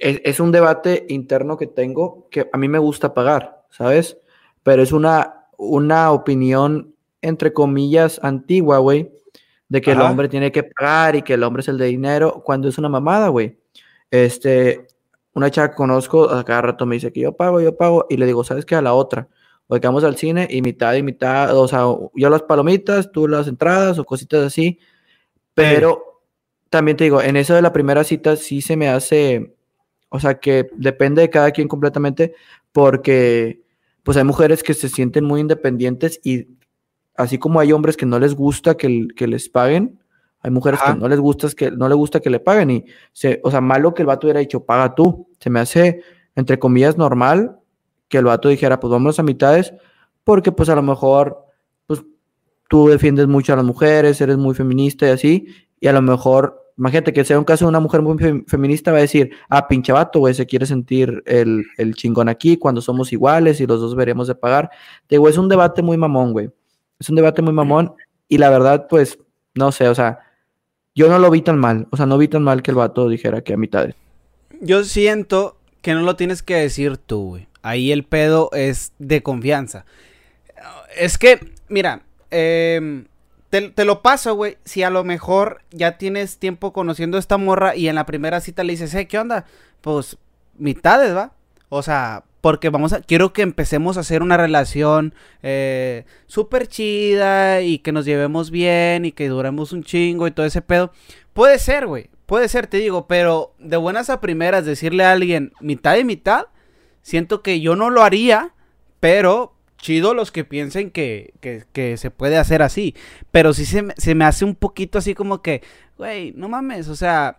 Speaker 2: es, un debate interno que tengo que a mí me gusta pagar, ¿sabes? Pero es una, una opinión, entre comillas, antigua, güey, de que el hombre tiene que pagar y que el hombre es el de dinero, cuando es una mamada, güey. Este, una chava que conozco, a cada rato me dice que yo pago, yo pago, y le digo, ¿sabes qué? A la otra. O vamos al cine y mitad y mitad, o sea, yo las palomitas, tú las entradas o cositas así, pero también te digo, en eso de la primera cita sí se me hace, o sea, que depende de cada quien completamente, porque pues hay mujeres que se sienten muy independientes y así como hay hombres que no les gusta que, que les paguen, hay mujeres que no les gusta que no les gusta que le paguen y se, o sea, malo que el vato hubiera dicho, "Paga tú." Se me hace entre comillas normal que el vato dijera, "Pues vamos a mitades", porque pues a lo mejor pues tú defiendes mucho a las mujeres, eres muy feminista y así, y a lo mejor Imagínate que sea un caso de una mujer muy feminista, va a decir, ah, pinche vato, güey, se quiere sentir el, chingón aquí cuando somos iguales y los dos deberíamos de pagar. Te digo, es un debate muy mamón, güey. Es un debate muy mamón y la verdad, pues, no sé, o sea, yo no lo vi tan mal. O sea, no vi tan mal que el vato dijera que a mitad.
Speaker 1: Yo siento que no lo tienes que decir tú, güey. Ahí el pedo es de confianza. Es que, mira, eh, te, lo paso, güey. Si a lo mejor ya tienes tiempo conociendo a esta morra y en la primera cita le dices, hey, ¿qué onda? Pues mitades, ¿va? O sea, porque vamos a, quiero que empecemos a hacer una relación eh, súper chida y que nos llevemos bien y que duremos un chingo y todo ese pedo. Puede ser, güey, puede ser, te digo, pero de buenas a primeras decirle a alguien mitad y mitad, siento que yo no lo haría, pero chido los que piensen que, que, se puede hacer así. Pero sí se, me hace un poquito así como que, güey, no mames, o sea,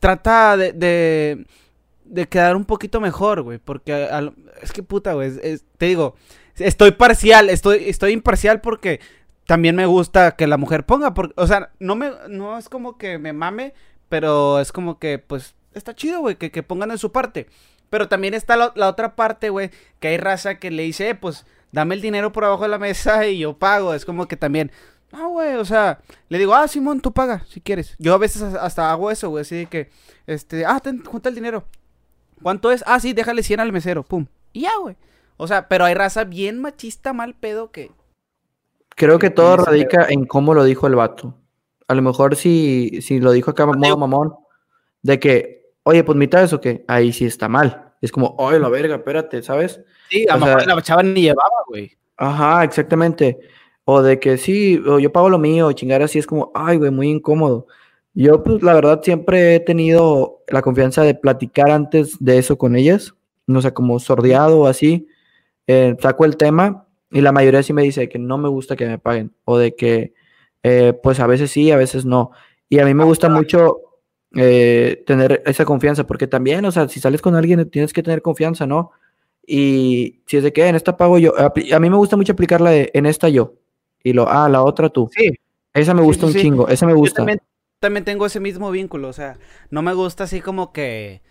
Speaker 1: trata de, de quedar un poquito mejor, güey. Porque es que puta, güey, te digo, estoy parcial, estoy, estoy imparcial porque también me gusta que la mujer ponga, o sea, no, me, no es como que me mame, pero es como que, pues, está chido, güey, que, que pongan en su parte. Pero también está la, la otra parte, güey, que hay raza que le dice, eh, pues, dame el dinero por abajo de la mesa y yo pago. Es como que también, no, güey, o sea, le digo, ah, Simón, tú paga si quieres. Yo a veces hasta hago eso, güey, así de que, este, ah, ten, junta el dinero. ¿Cuánto es? Ah, sí, déjale 100 al mesero, pum. Y ya, güey. O sea, pero hay raza bien machista, mal pedo que.
Speaker 2: Creo que, todo radica en cómo lo dijo el vato. A lo mejor si, si lo dijo acá modo mamón, de que, oye, pues mitad eso que ahí sí está mal. Es como, oye, la verga, espérate, ¿sabes?
Speaker 1: Sí, a lo mejor la chava ni llevaba, güey.
Speaker 2: Ajá, exactamente. O de que sí, o yo pago lo mío, chingar así, es como, ay, güey, muy incómodo. Yo, pues, la verdad, siempre he tenido la confianza de platicar antes de eso con ellas. No sé, como sordeado o así. Eh, saco el tema y la mayoría sí me dice que no me gusta que me paguen. O de que, eh, pues, a veces sí, a veces no. Y a mí me gusta mucho eh, tener esa confianza, porque también, o sea, si sales con alguien tienes que tener confianza, ¿no? Y si es de que en esta pago yo, a, mí me gusta mucho aplicarla de en esta yo, y lo, ah, la otra tú.
Speaker 1: Sí.
Speaker 2: Esa me gusta un chingo, esa me gusta.
Speaker 1: Yo también, tengo ese mismo vínculo, o sea, no me gusta así como que,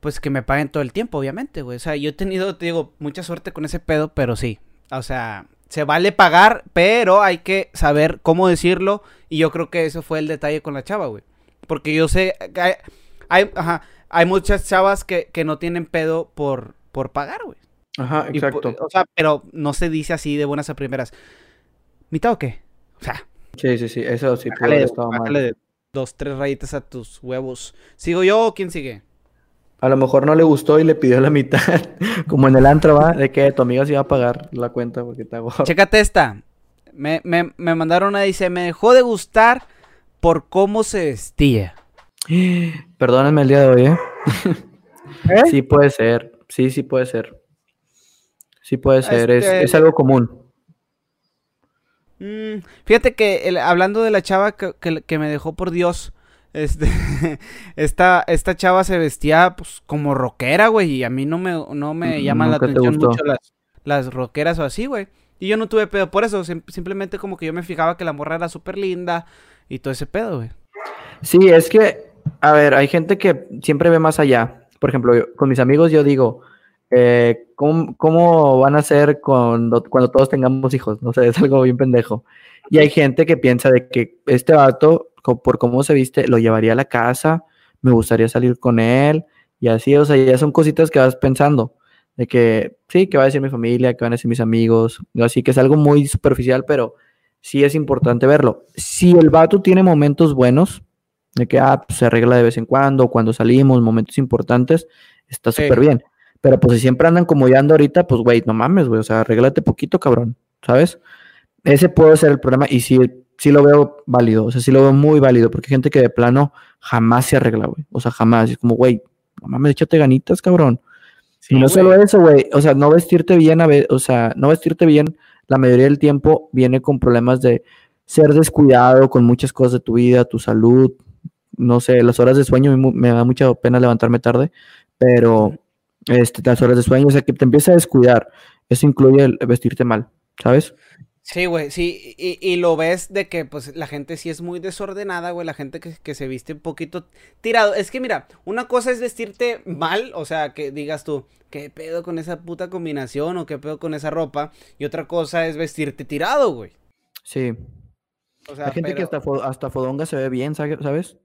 Speaker 1: pues que me paguen todo el tiempo, obviamente, güey. O sea, yo he tenido, te digo, mucha suerte con ese pedo, pero sí. O sea, se vale pagar, pero hay que saber cómo decirlo. Y yo creo que eso fue el detalle con la chava, güey. Porque yo sé hay, hay, ajá, hay muchas chavas que, que, no tienen pedo por, por pagar, güey.
Speaker 2: Ajá, exacto.
Speaker 1: o sea, pero no se dice así de buenas a primeras. ¿Mitad o qué? O sea.
Speaker 2: Sí, sí, sí, eso sí
Speaker 1: puede estar mal. Dos, tres rayitas a tus huevos. ¿Sigo yo o quién sigue?
Speaker 2: A lo mejor no le gustó y le pidió la mitad. Como en el antro, ¿va? De que tu amiga se iba a pagar la cuenta porque está gordo.
Speaker 1: Chécate esta. Me, me, me mandaron una, dice, me dejó de gustar por cómo se vestía.
Speaker 2: Perdónenme el día de hoy, ¿eh? Sí puede ser. Sí, sí puede ser. Sí puede ser. Es,
Speaker 1: Este-
Speaker 2: es algo común.
Speaker 1: Mm, fíjate que el- hablando de la chava que, que- que me dejó por Dios, este, esta, esta chava se vestía pues como rockera, güey, y a mí no me, no me
Speaker 2: Mm,
Speaker 1: llaman la atención mucho las, las rockeras o así, güey. Y yo no tuve pedo por eso, sim- simplemente como que yo me fijaba que la morra era súper linda y todo ese pedo, güey.
Speaker 2: Sí, es que, a ver, hay gente que siempre ve más allá. Por ejemplo, yo- con mis amigos yo digo, eh, ¿cómo, cómo van a ser cuando, cuando todos tengamos hijos? No sé, es algo bien pendejo. Y hay gente que piensa de que este vato, por cómo se viste, lo llevaría a la casa, me gustaría salir con él, y así, o sea, ya son cositas que vas pensando. De que sí, que va a decir mi familia, que van a decir mis amigos, así que es algo muy superficial, pero sí es importante verlo. Si el vato tiene momentos buenos, de que ah, pues, se arregla de vez en cuando, cuando salimos, momentos importantes, está
Speaker 1: Sí.
Speaker 2: súper bien. Pero pues si siempre andan como ya ando ahorita, pues güey, no mames, güey, o sea, arréglate poquito, cabrón, ¿sabes? Ese puede ser el problema y sí, sí lo veo válido, o sea, sí lo veo muy válido, porque hay gente que de plano jamás se arregla, güey, o sea, jamás, es como, güey, no mames, échate ganitas, cabrón. y no solo eso, güey, o sea, no vestirte bien, a ve- o sea, no vestirte bien la mayoría del tiempo viene con problemas de ser descuidado con muchas cosas de tu vida, tu salud, no sé, las horas de sueño, mu- me da mucha pena levantarme tarde, pero este, las horas de sueño, o sea, que te empieza a descuidar, eso incluye el vestirte mal, ¿sabes?
Speaker 1: Sí, güey, sí, y, y lo ves de que pues la gente sí es muy desordenada, güey, la gente que, que se viste un poquito tirado. Es que mira, una cosa es vestirte mal, o sea, que digas tú, ¿qué pedo con esa puta combinación o qué pedo con esa ropa? Y otra cosa es vestirte tirado, güey.
Speaker 2: Sí.
Speaker 1: O sea,
Speaker 2: Hay gente que hasta, fo- hasta fodonga se ve bien, ¿sabe- ¿sabes?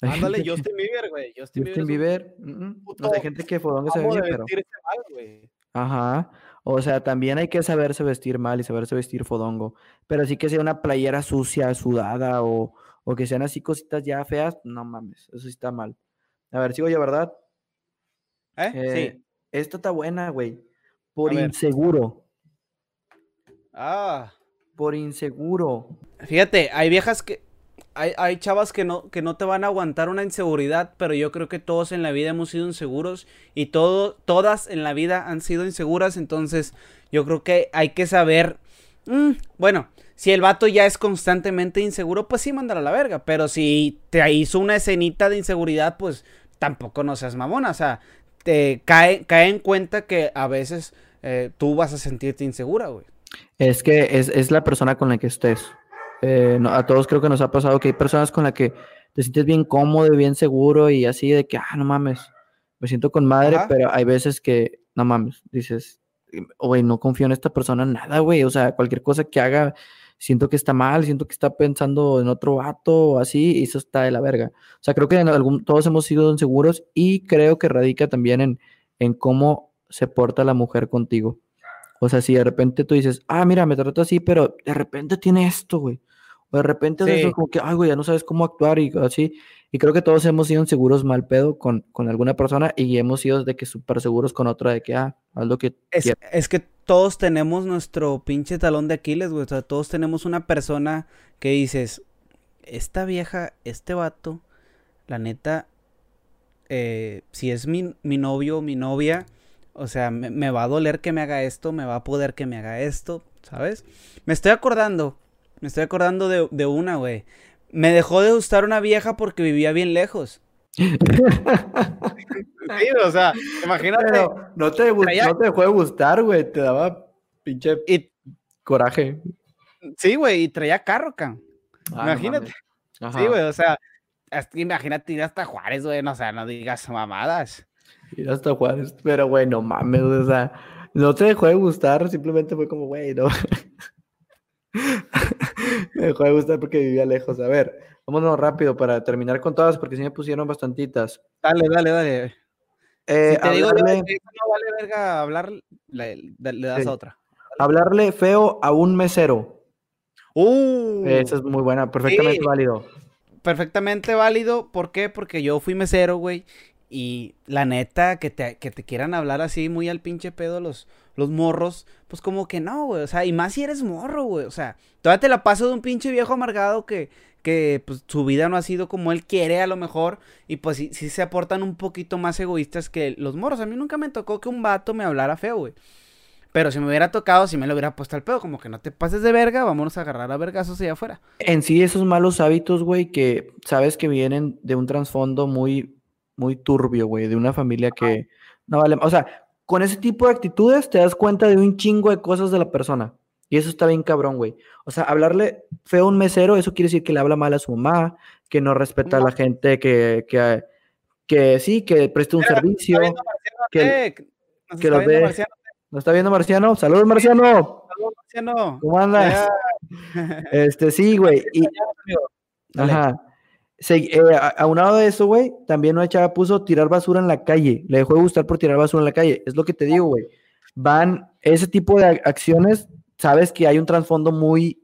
Speaker 1: Ándale, Justin Bieber, güey, Justin,
Speaker 2: Justin
Speaker 1: Bieber.
Speaker 2: Bieber, mm, mm, no sé, hay gente que fodonga se ve bien, pero...
Speaker 1: mal, güey.
Speaker 2: Ajá. O sea, también hay que saberse vestir mal y saberse vestir fodongo. Pero sí que sea una playera sucia, sudada o, o que sean así cositas ya feas, no mames, eso sí está mal. A ver, sigo yo, ¿verdad?
Speaker 1: ¿Eh?
Speaker 2: Eh,
Speaker 1: sí.
Speaker 2: Esta está buena, güey. Por
Speaker 1: A ver.
Speaker 2: inseguro.
Speaker 1: Ah.
Speaker 2: Por inseguro.
Speaker 1: Fíjate, hay viejas que. Hay, chavas que no, que no te van a aguantar una inseguridad, pero yo creo que todos en la vida hemos sido inseguros y todo, todas en la vida han sido inseguras, entonces yo creo que hay que saber. mm, bueno, si el vato ya es constantemente inseguro, pues sí, mándalo a la verga, pero si te hizo una escenita de inseguridad, pues tampoco no seas mamona, o sea, te cae, cae en cuenta que a veces eh, tú vas a sentirte insegura, güey.
Speaker 2: Es que es, es la persona con la que estés. Eh, no- a todos creo que nos ha pasado que hay personas con las que te sientes bien cómodo y bien seguro y así de que, ah, no mames, me siento con madre,
Speaker 1: Ajá.
Speaker 2: pero hay veces que, no mames, dices, güey, no confío en esta persona nada, güey, o sea, cualquier cosa que haga, siento que está mal, siento que está pensando en otro vato o así, y eso está de la verga. O sea, creo que en algún, todos hemos sido inseguros y creo que radica también en, en cómo se porta la mujer contigo. O sea, si de repente tú dices, ah, mira, me trato así, pero de repente tiene esto, güey. O de repente es eso, como que, ay, güey, ya no sabes cómo actuar y así. Y creo que todos hemos sido inseguros mal pedo con, con alguna persona y hemos sido de que súper seguros con otra, de que, ah, haz lo que
Speaker 1: Es,
Speaker 2: quieras.
Speaker 1: es que todos tenemos nuestro pinche talón de Aquiles, güey. O sea, todos tenemos una persona que dices, esta vieja, este vato, la neta, eh, si es mi, mi novio o mi novia, o sea, me, me va a doler que me haga esto, me va a poder que me haga esto, ¿sabes? Me estoy acordando, me estoy acordando de, de una, güey. Me dejó de gustar una vieja porque vivía bien lejos. Sí, o sea, imagínate.
Speaker 2: Pero no te, no te dejó de gustar, güey, te daba pinche
Speaker 1: Y,
Speaker 2: coraje.
Speaker 1: sí, güey, y traía carro, can.
Speaker 2: Ah,
Speaker 1: Imagínate. Sí, güey, o sea, hasta- imagínate ir hasta Juárez, güey, no, o sea, no digas mamadas.
Speaker 2: Ir hasta Juárez, pero güey, no mames, o sea, no te dejó de gustar, simplemente fue como, güey, no. me dejó de gustar porque vivía lejos. A ver, vámonos rápido para terminar con todas, porque sí me pusieron bastantitas.
Speaker 1: Dale, dale, dale.
Speaker 2: Eh,
Speaker 1: si te digo yo no vale verga hablar, le, das
Speaker 2: Sí.
Speaker 1: a otra.
Speaker 2: hablarle feo a un mesero.
Speaker 1: Uh,
Speaker 2: Esa es muy buena, perfectamente
Speaker 1: Sí.
Speaker 2: válido.
Speaker 1: perfectamente válido. ¿Por qué? Porque yo fui mesero, güey. Y la neta, que te, que te quieran hablar así muy al pinche pedo los, los morros, pues como que no, güey. O sea, y más si eres morro, güey. O sea, todavía te la paso de un pinche viejo amargado que, que pues, su vida no ha sido como él quiere a lo mejor. Y pues sí, sí se aportan un poquito más egoístas que los morros. A mí nunca me tocó que un vato me hablara feo, güey. Pero si me hubiera tocado, si me lo hubiera puesto al pedo, como que no te pases de verga, vámonos a agarrar a vergazos allá afuera.
Speaker 2: En sí, esos malos hábitos, güey, que sabes que vienen de un trasfondo muy, muy turbio, güey, de una familia que no vale. O sea, con ese tipo de actitudes te das cuenta de un chingo de cosas de la persona. Y eso está bien cabrón, güey. O sea, hablarle feo a un mesero, eso quiere decir que le habla mal a su mamá, que no respeta a la gente, que, que, que sí, que preste un servicio. Que, que lo ve. ¿Nos está viendo Marciano? ¡Saludos, Marciano! ¡Saludos, Marciano! ¿Cómo andas? Este, sí, güey. Y... Ajá. Eh, aunado de eso, güey, también una chava puso tirar basura en la calle. Le dejó de gustar por tirar basura en la calle. Es lo que te digo, güey. Van, ese tipo de acciones, sabes que hay un trasfondo muy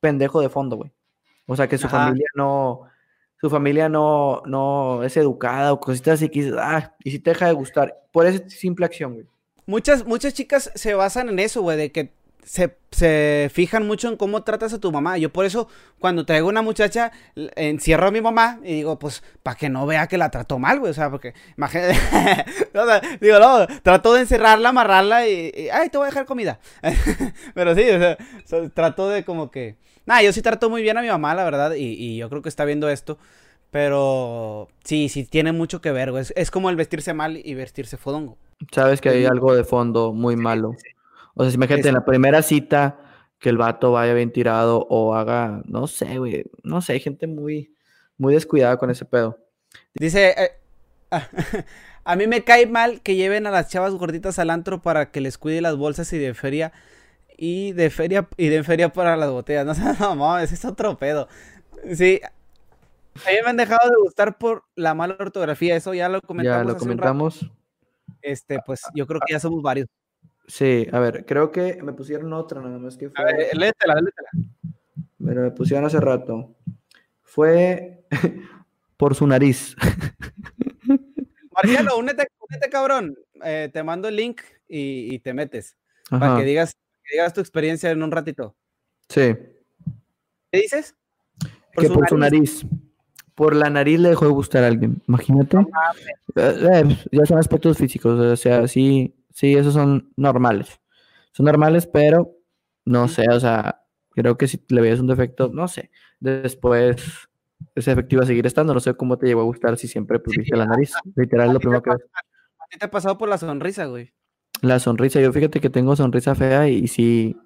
Speaker 2: pendejo de fondo, güey. O sea, que su familia no, su familia no, no es educada o cositas así que dices, ah, y si te deja de gustar. Por esa simple acción, güey.
Speaker 1: Muchas, muchas chicas se basan en eso, güey, de que se, fijan mucho en cómo tratas a tu mamá. Yo por eso, cuando traigo una muchacha, encierro a mi mamá y digo, pues, para que no vea que la trató mal, güey. O sea, porque, imagínate, digo, no, trato de encerrarla, amarrarla y, ay, te voy a dejar comida. Pero sí, o sea, trato de como que... Nah, yo sí trato muy bien a mi mamá, la verdad, y, yo creo que está viendo esto. Pero sí, sí, tiene mucho que ver, güey. Es, como el vestirse mal y vestirse fodongo.
Speaker 2: Sabes que hay algo de fondo muy malo. O sea, imagínate en la primera cita que el vato vaya bien tirado o haga, no sé, güey, no sé, hay gente muy, muy descuidada con ese pedo.
Speaker 1: Dice, eh, a mí me cae mal que lleven a las chavas gorditas al antro para que les cuide las bolsas y de feria y de feria y de feria para las botellas. No sé, no ese es otro pedo. Sí, a mí me han dejado de gustar por la mala ortografía, eso ya lo comentamos.
Speaker 2: Ya lo comentamos.
Speaker 1: Este, pues yo creo que ya somos varios.
Speaker 2: Sí, a ver, creo que me pusieron otra, nada más que
Speaker 1: fue. A ver, léetela, léetela.
Speaker 2: Pero me pusieron hace rato. Fue por su nariz.
Speaker 1: Marciano, únete, únete cabrón. Eh, te mando el link y, te metes. Para que digas, digas tu experiencia en un ratito.
Speaker 2: Sí.
Speaker 1: ¿Qué dices?
Speaker 2: Por que por su nariz. Por la nariz le dejó de gustar a alguien. Imagínate. Eh, eh, ya son aspectos físicos. O sea, sí Sí, esos son normales. Son normales, pero no sé, o sea, creo que si le ves un defecto, no sé, después ese efecto iba a seguir estando. No sé cómo te llegó a gustar si siempre pusiste la nariz. Literal, lo primero que ves.
Speaker 1: ¿A ti te ha pasado por la sonrisa, güey?
Speaker 2: La sonrisa, yo fíjate que tengo sonrisa fea y, sí.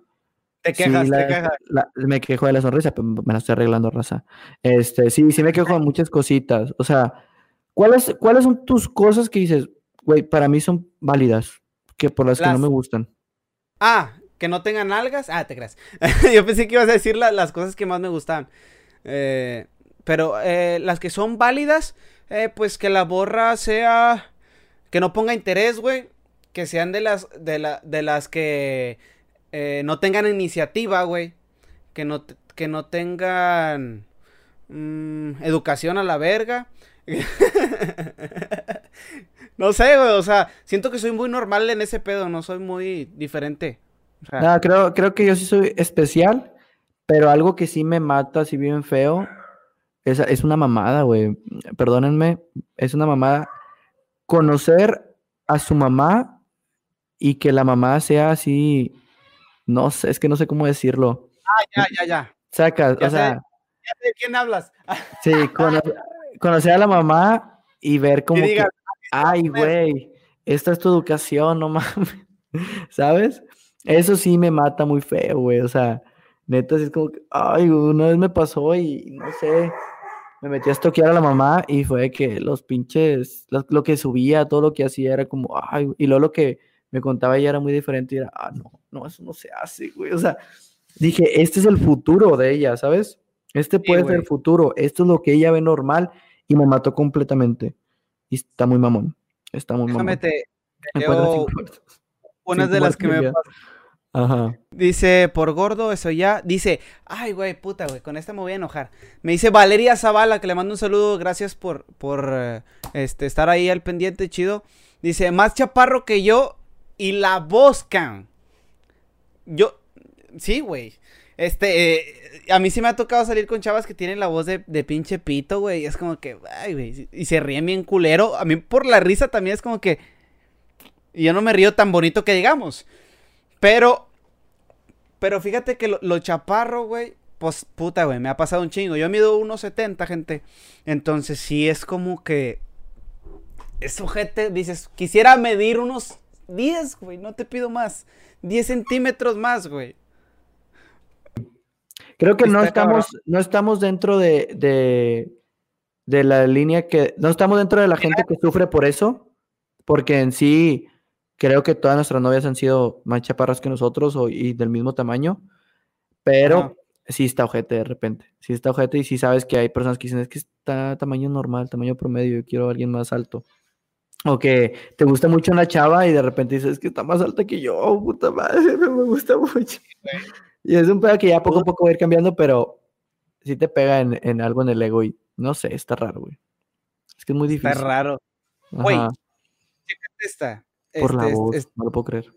Speaker 1: Te quejas, te quejas.
Speaker 2: me quejo de la sonrisa, pero me la estoy arreglando, raza. Este, sí, sí me quejo de muchas cositas. O sea, ¿cuáles, ¿cuáles son tus cosas que dices, güey, para mí son válidas? Que por las, que no me gustan.
Speaker 1: Ah, que no tengan algas. Ah, te creas. Yo pensé que ibas a decir las cosas que más me gustaban. Eh, pero eh, las que son válidas, eh, pues que la borra sea. Que no ponga interés, güey. Que sean de las, de, la, de las que no tengan iniciativa, güey. Que no, que no tengan mm, educación a la verga. No sé, güey, o sea, siento que soy muy normal en ese pedo, no soy muy diferente.
Speaker 2: no, creo, creo que yo sí soy especial, pero algo que sí me mata así bien feo es, es una mamada, güey. Perdónenme, es una mamada. Conocer a su mamá y que la mamá sea así, no sé, es que no sé cómo decirlo.
Speaker 1: Ah, ya, ya, ya.
Speaker 2: Sacas, o sea.
Speaker 1: Ya sé de quién hablas.
Speaker 2: Sí, conocer a la mamá y ver cómo. Ay, güey, esta es tu educación, no mames. ¿Sabes? Eso sí me mata muy feo, güey. O sea, neta, es como que, ay, una vez me pasó y no sé, me metí a estoquear a la mamá y fue que los pinches, lo, que subía, todo lo que hacía era como, ay, y luego lo que me contaba ella era muy diferente y era, ah, no, no, eso no se hace, güey. O sea, dije, este es el futuro de ella, ¿sabes? Este puede ser el futuro, esto es lo que ella ve normal y me mató completamente. Y está muy mamón. Está muy mamón.
Speaker 1: Déjame te, una de las que me
Speaker 2: Ajá.
Speaker 1: Dice, por gordo, eso ya. Dice, ay, güey, puta, güey, con esta me voy a enojar. Me dice Valeria Zavala, que le mando un saludo, gracias por, por eh, este, estar ahí al pendiente, chido. Dice, más chaparro que yo y la voz, can. Yo, sí, güey. Este, eh, a mí sí me ha tocado salir con chavas que tienen la voz de, de pinche pito, güey. Es como que, ay, güey, y se ríen bien culero. A mí por la risa también es como que... Y yo no me río tan bonito que digamos. Pero, pero fíjate que lo, chaparro, güey, pues puta, güey, me ha pasado un chingo. Yo mido 1.70, gente. Entonces sí es como que... Es sujete, dices, quisiera medir unos 10, güey, no te pido más. 10 centímetros más, güey.
Speaker 2: Creo que no estamos, no estamos dentro de, de, de la línea que. No estamos dentro de la gente que sufre por eso. Porque en sí, creo que todas nuestras novias han sido más chaparras que nosotros o, y del mismo tamaño. Pero
Speaker 1: Ajá.
Speaker 2: sí está ojete de repente. Sí está ojete y sí sabes que hay personas que dicen es que está tamaño normal, tamaño promedio, yo quiero a alguien más alto. O que te gusta mucho una chava y de repente dices es que está más alta que yo, puta madre, no me gusta mucho. Y es un pedo que ya poco a poco va a ir cambiando, pero sí te pega en, en algo en el ego y no sé, está raro, güey. Es que es muy difícil.
Speaker 1: Está raro. Güey, Chécate esta.
Speaker 2: por la
Speaker 1: Este, es-
Speaker 2: voz, no lo puedo creer.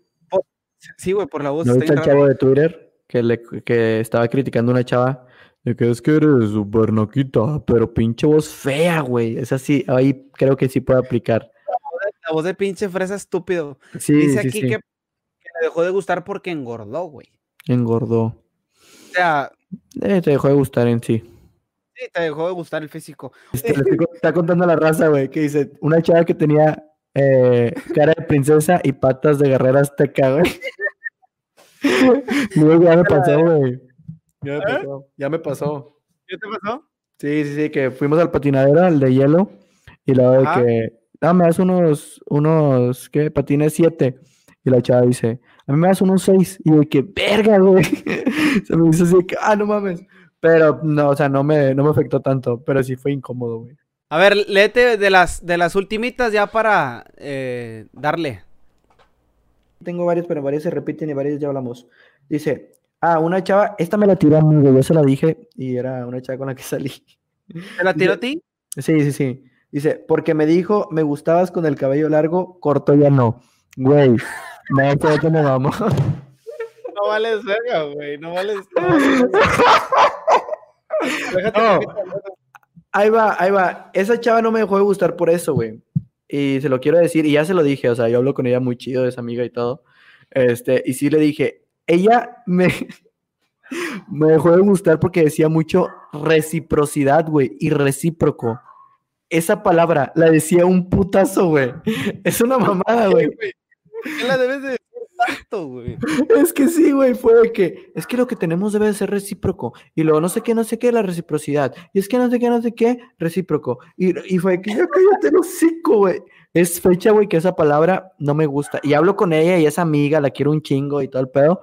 Speaker 1: sí, güey, por la voz.
Speaker 2: ¿No viste
Speaker 1: raro.
Speaker 2: chavo de Twitter que, le, que estaba criticando a una chava? De que es que eres súper naquita, pero pinche voz fea, güey. Es así, ahí creo que sí puede aplicar.
Speaker 1: La voz de pinche fresa estúpido.
Speaker 2: Sí,
Speaker 1: Dice
Speaker 2: sí,
Speaker 1: aquí
Speaker 2: sí.
Speaker 1: que, que le dejó de gustar porque engordó, güey.
Speaker 2: Engordó.
Speaker 1: O sea,
Speaker 2: Eh, te dejó de gustar en sí.
Speaker 1: sí, te dejó de gustar el físico.
Speaker 2: Este, le estoy está contando la raza, güey, que dice, una chava que tenía eh, cara de princesa y patas de guerrera azteca, güey. Luego ya me pasó, güey. Ya me
Speaker 1: ¿Eh?
Speaker 2: pasó. Ya me pasó.
Speaker 1: ¿Qué te pasó?
Speaker 2: Sí, sí, sí, que fuimos al patinadero, al de hielo, y luego de que, no, me das unos, unos, ¿qué? Patines 7. Y la chava dice, a mí me das unos 6. Y de que, verga, güey. Se me hizo así, de que, ah, no mames. Pero, no, o sea, no me, no me afectó tanto, pero sí fue incómodo, güey.
Speaker 1: A ver, léete de las, de las ultimitas ya para eh, darle.
Speaker 2: Tengo varios, pero varios se repiten y varios ya hablamos. Dice, ah, una chava, esta me la tiró a mí, güey, yo se la dije y era una chava con la que salí.
Speaker 1: ¿Te la tiró a ti?
Speaker 2: Sí, sí, sí. Dice, porque me dijo, me gustabas con el cabello largo, corto ya no. Güey, no sé cómo vamos.
Speaker 1: No vales verga, güey. No vales. No vales Déjate
Speaker 2: No.
Speaker 1: que-
Speaker 2: Ahí va, ahí va. Esa chava no me dejó de gustar por eso, güey. Y se lo quiero decir, y ya se lo dije, o sea, yo hablo con ella muy chido, es amiga y todo. Este, y sí le dije, ella me, me dejó de gustar porque decía mucho reciprocidad, güey, y recíproco. Esa palabra la decía un putazo, güey. Es una mamada, güey.
Speaker 1: ¿Por qué la debes de decir tanto, güey?
Speaker 2: Es que sí, güey, fue de que, es que lo que tenemos debe de ser recíproco. Y luego no sé qué, no sé qué, la reciprocidad. Y es que no sé qué, no sé qué, recíproco. Y, y fue que ya cállate el hocico, güey. Es fecha, güey, que esa palabra no me gusta. Y hablo con ella y es amiga, la quiero un chingo y todo el pedo.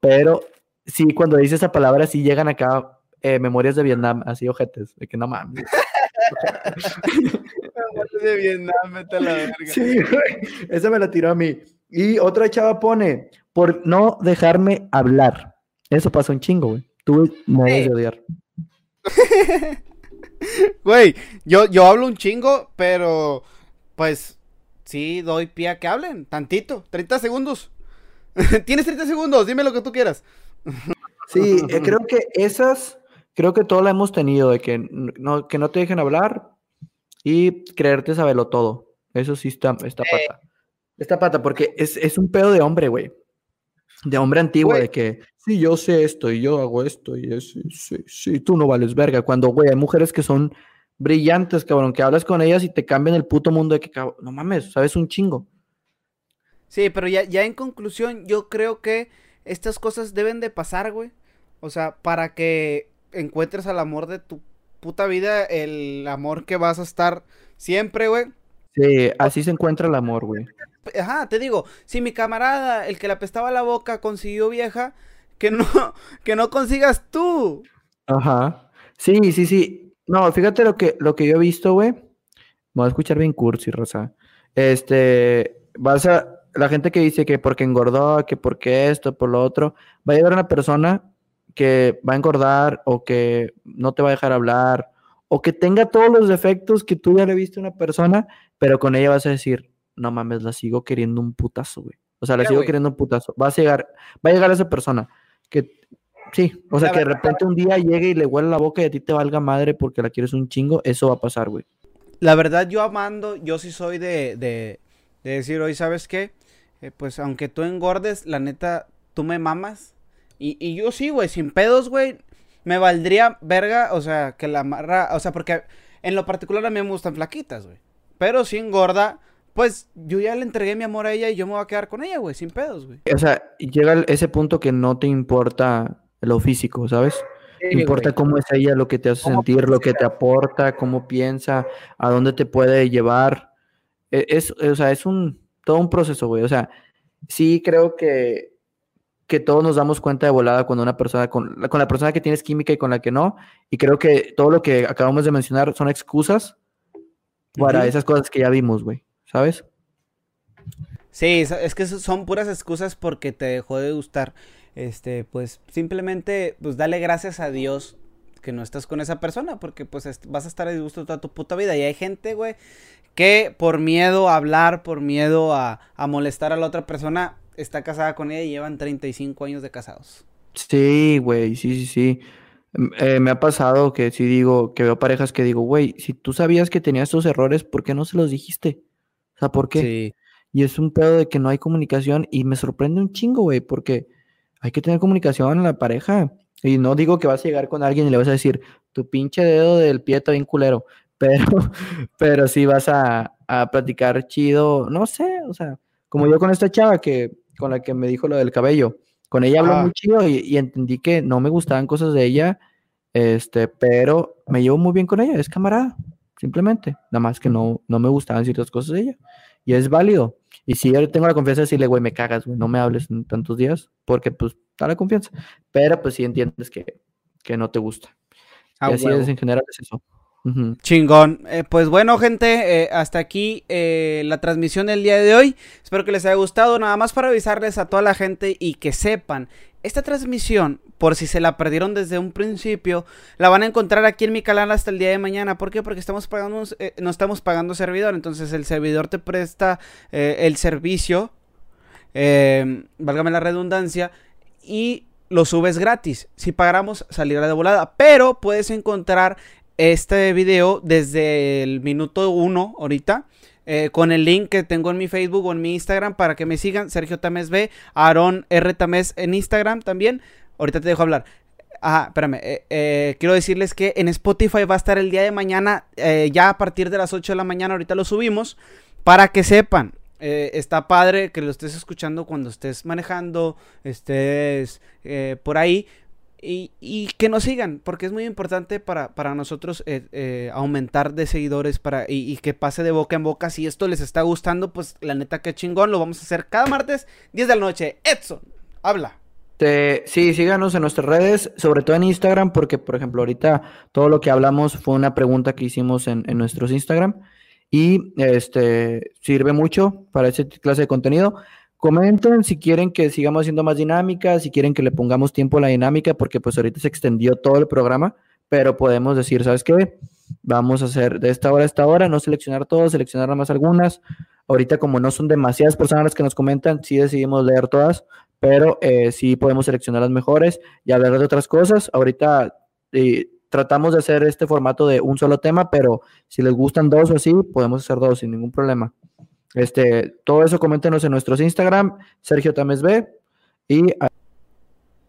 Speaker 2: Pero sí, cuando dice esa palabra, sí llegan acá eh, memorias de Vietnam, así ojetes, de que no mames.
Speaker 1: de Vietnam, vete a la verga.
Speaker 2: Sí, güey. Esa me la tiró a mí. Y otra chava pone, por no dejarme hablar. Eso pasó un chingo, güey. Tú me debes de odiar.
Speaker 1: Güey, yo, yo hablo un chingo, pero pues sí doy pie a que hablen, tantito, 30 segundos. Tienes 30 segundos, dime lo que tú quieras.
Speaker 2: Sí, eh, creo que esas, creo que todas la hemos tenido, de que no, que no te dejen hablar y creerte saberlo todo. Eso sí está, está pata. Está pata, porque es, es un pedo de hombre, güey. De hombre antiguo,
Speaker 1: Güey.
Speaker 2: de que, sí, yo sé esto y yo hago esto y es, sí, sí, tú no vales verga. Cuando, güey, hay mujeres que son brillantes, cabrón, que hablas con ellas y te cambian el puto mundo de que, cabrón, no mames, sabes un chingo.
Speaker 1: Sí, pero ya, ya en conclusión, yo creo que estas cosas deben de pasar, güey. O sea, para que encuentres al amor de tu puta vida, el amor que vas a estar siempre, güey.
Speaker 2: Sí, así se encuentra el amor, güey.
Speaker 1: Ajá, te digo, si mi camarada, el que le apestaba la boca, consiguió vieja, que no, que no consigas tú.
Speaker 2: Ajá. Sí, sí, sí. No, fíjate lo que, lo que yo he visto, güey. Me voy a escuchar bien cursi, Rosa. Este, vas a, la gente que dice que porque engordó, que porque esto, por lo otro, va a llegar una persona que va a engordar o que no te va a dejar hablar o que tenga todos los defectos que tú ya le viste a una persona, pero con ella vas a decir, no mames, la sigo queriendo un putazo, güey. O sea, la sigo queriendo un putazo. Va a llegar, va a llegar esa persona que sí, o sea, que de repente un día llegue y le huele la boca y a ti te valga madre porque la quieres un chingo, eso va a pasar, güey.
Speaker 1: La verdad, yo amando, yo sí soy de, de, de decir, hoy, ¿sabes qué? Eh, pues aunque tú engordes, la neta, tú me mamas. Y, y yo sí, güey, sin pedos, güey. Me valdría verga, o sea, que la amarra, o sea, porque en lo particular a mí me gustan flaquitas, güey. Pero si engorda, pues yo ya le entregué mi amor a ella y yo me voy a quedar con ella, güey, sin pedos, güey.
Speaker 2: O sea, llega ese punto que no te importa lo físico, ¿sabes? importa cómo es ella, lo que te hace sentir, lo que te aporta, cómo piensa, a dónde te puede llevar. E, es, o sea, es un todo un proceso, güey. O sea, sí creo que, que todos nos damos cuenta de volada cuando una persona, con, con la persona que tienes química y con la que no. Y creo que todo lo que acabamos de mencionar son excusas para esas cosas que ya vimos, güey. ¿Sabes?
Speaker 1: Sí, es que son puras excusas porque te dejó de gustar. Este, pues simplemente, pues dale gracias a Dios que no estás con esa persona porque pues vas a estar a disgusto toda tu puta vida. Y hay gente, güey, que por miedo a hablar, por miedo a, molestar a la otra persona, está casada con ella y llevan 35 años de casados.
Speaker 2: Sí, güey, sí, sí, sí. Eh, me ha pasado que sí digo, que veo parejas que digo, güey, si tú sabías que tenías estos errores, ¿por qué no se los dijiste? O sea, ¿por qué? Sí. Y es un pedo de que no hay comunicación y me sorprende un chingo, güey, porque hay que tener comunicación en la pareja. Y no digo que vas a llegar con alguien y le vas a decir, tu pinche dedo del pie está bien culero, pero, pero sí vas a, a platicar chido, no sé, o sea, como yo con esta chava que, con la que me dijo lo del cabello, con ella habló muy chido y, entendí que no me gustaban cosas de ella, este, pero me llevo muy bien con ella, es camarada, simplemente, nada más que no, no me gustaban ciertas cosas de ella, y es válido, y si yo tengo la confianza de decirle, güey, me cagas, güey, no me hables en tantos días, porque pues da la confianza, pero pues sí entiendes que, que no te gusta. y así es en general es eso.
Speaker 1: Chingón. Eh, pues bueno, gente, eh, hasta aquí eh, la transmisión del día de hoy. Espero que les haya gustado. Nada más para avisarles a toda la gente y que sepan, esta transmisión, por si se la perdieron desde un principio, la van a encontrar aquí en mi canal hasta el día de mañana. ¿Por qué? Porque estamos pagando, no estamos pagando servidor. Entonces el servidor te presta el servicio, válgame la redundancia, y lo subes gratis. Si pagamos, salirá de volada. Pero puedes encontrar este video desde el minuto 1 ahorita. Eh, con el link que tengo en mi Facebook o en mi Instagram para que me sigan. Sergio Tamés B, Aaron R Tamés en Instagram también. Ahorita te dejo hablar. Ajá, espérame. Eh, eh, quiero decirles que en Spotify va a estar el día de mañana, ya a partir de las 8 de la mañana. Ahorita lo subimos. Para que sepan, está padre que lo estés escuchando cuando estés manejando, estés por ahí. Y, que nos sigan, porque es muy importante para, nosotros eh, eh, aumentar de seguidores para, y, que pase de boca en boca. Si esto les está gustando, pues la neta que chingón, lo vamos a hacer cada martes, 10 de la noche. Edson, habla.
Speaker 2: sí, síganos en nuestras redes, sobre todo en Instagram, porque por ejemplo ahorita todo lo que hablamos fue una pregunta que hicimos en, en nuestros Instagram y este sirve mucho para ese clase de contenido. Comenten si quieren que sigamos haciendo más dinámicas, si quieren que le pongamos tiempo a la dinámica, porque pues ahorita se extendió todo el programa, pero podemos decir, ¿sabes qué? Vamos a hacer de esta hora a esta hora, no seleccionar todas, seleccionar más algunas. Ahorita como no son demasiadas personas las que nos comentan, sí decidimos leer todas, pero eh, sí podemos seleccionar las mejores y hablar de otras cosas. Ahorita eh, tratamos de hacer este formato de un solo tema, pero si les gustan dos o así, podemos hacer dos sin ningún problema. Este, todo eso coméntenos en nuestros Instagram, Sergio Tames B y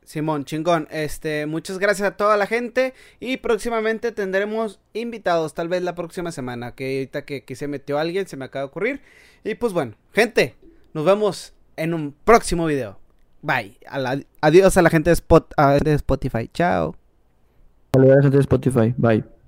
Speaker 1: Simón, chingón. Este, muchas gracias a toda la gente y próximamente tendremos invitados, tal vez la próxima semana, que ahorita que, que se metió alguien, se me acaba de ocurrir. Y pues bueno, gente, nos vemos en un próximo video. Bye. adiós a la gente de, Spot, de Spotify. Chao.
Speaker 2: Saludos a la gente de Spotify. Bye.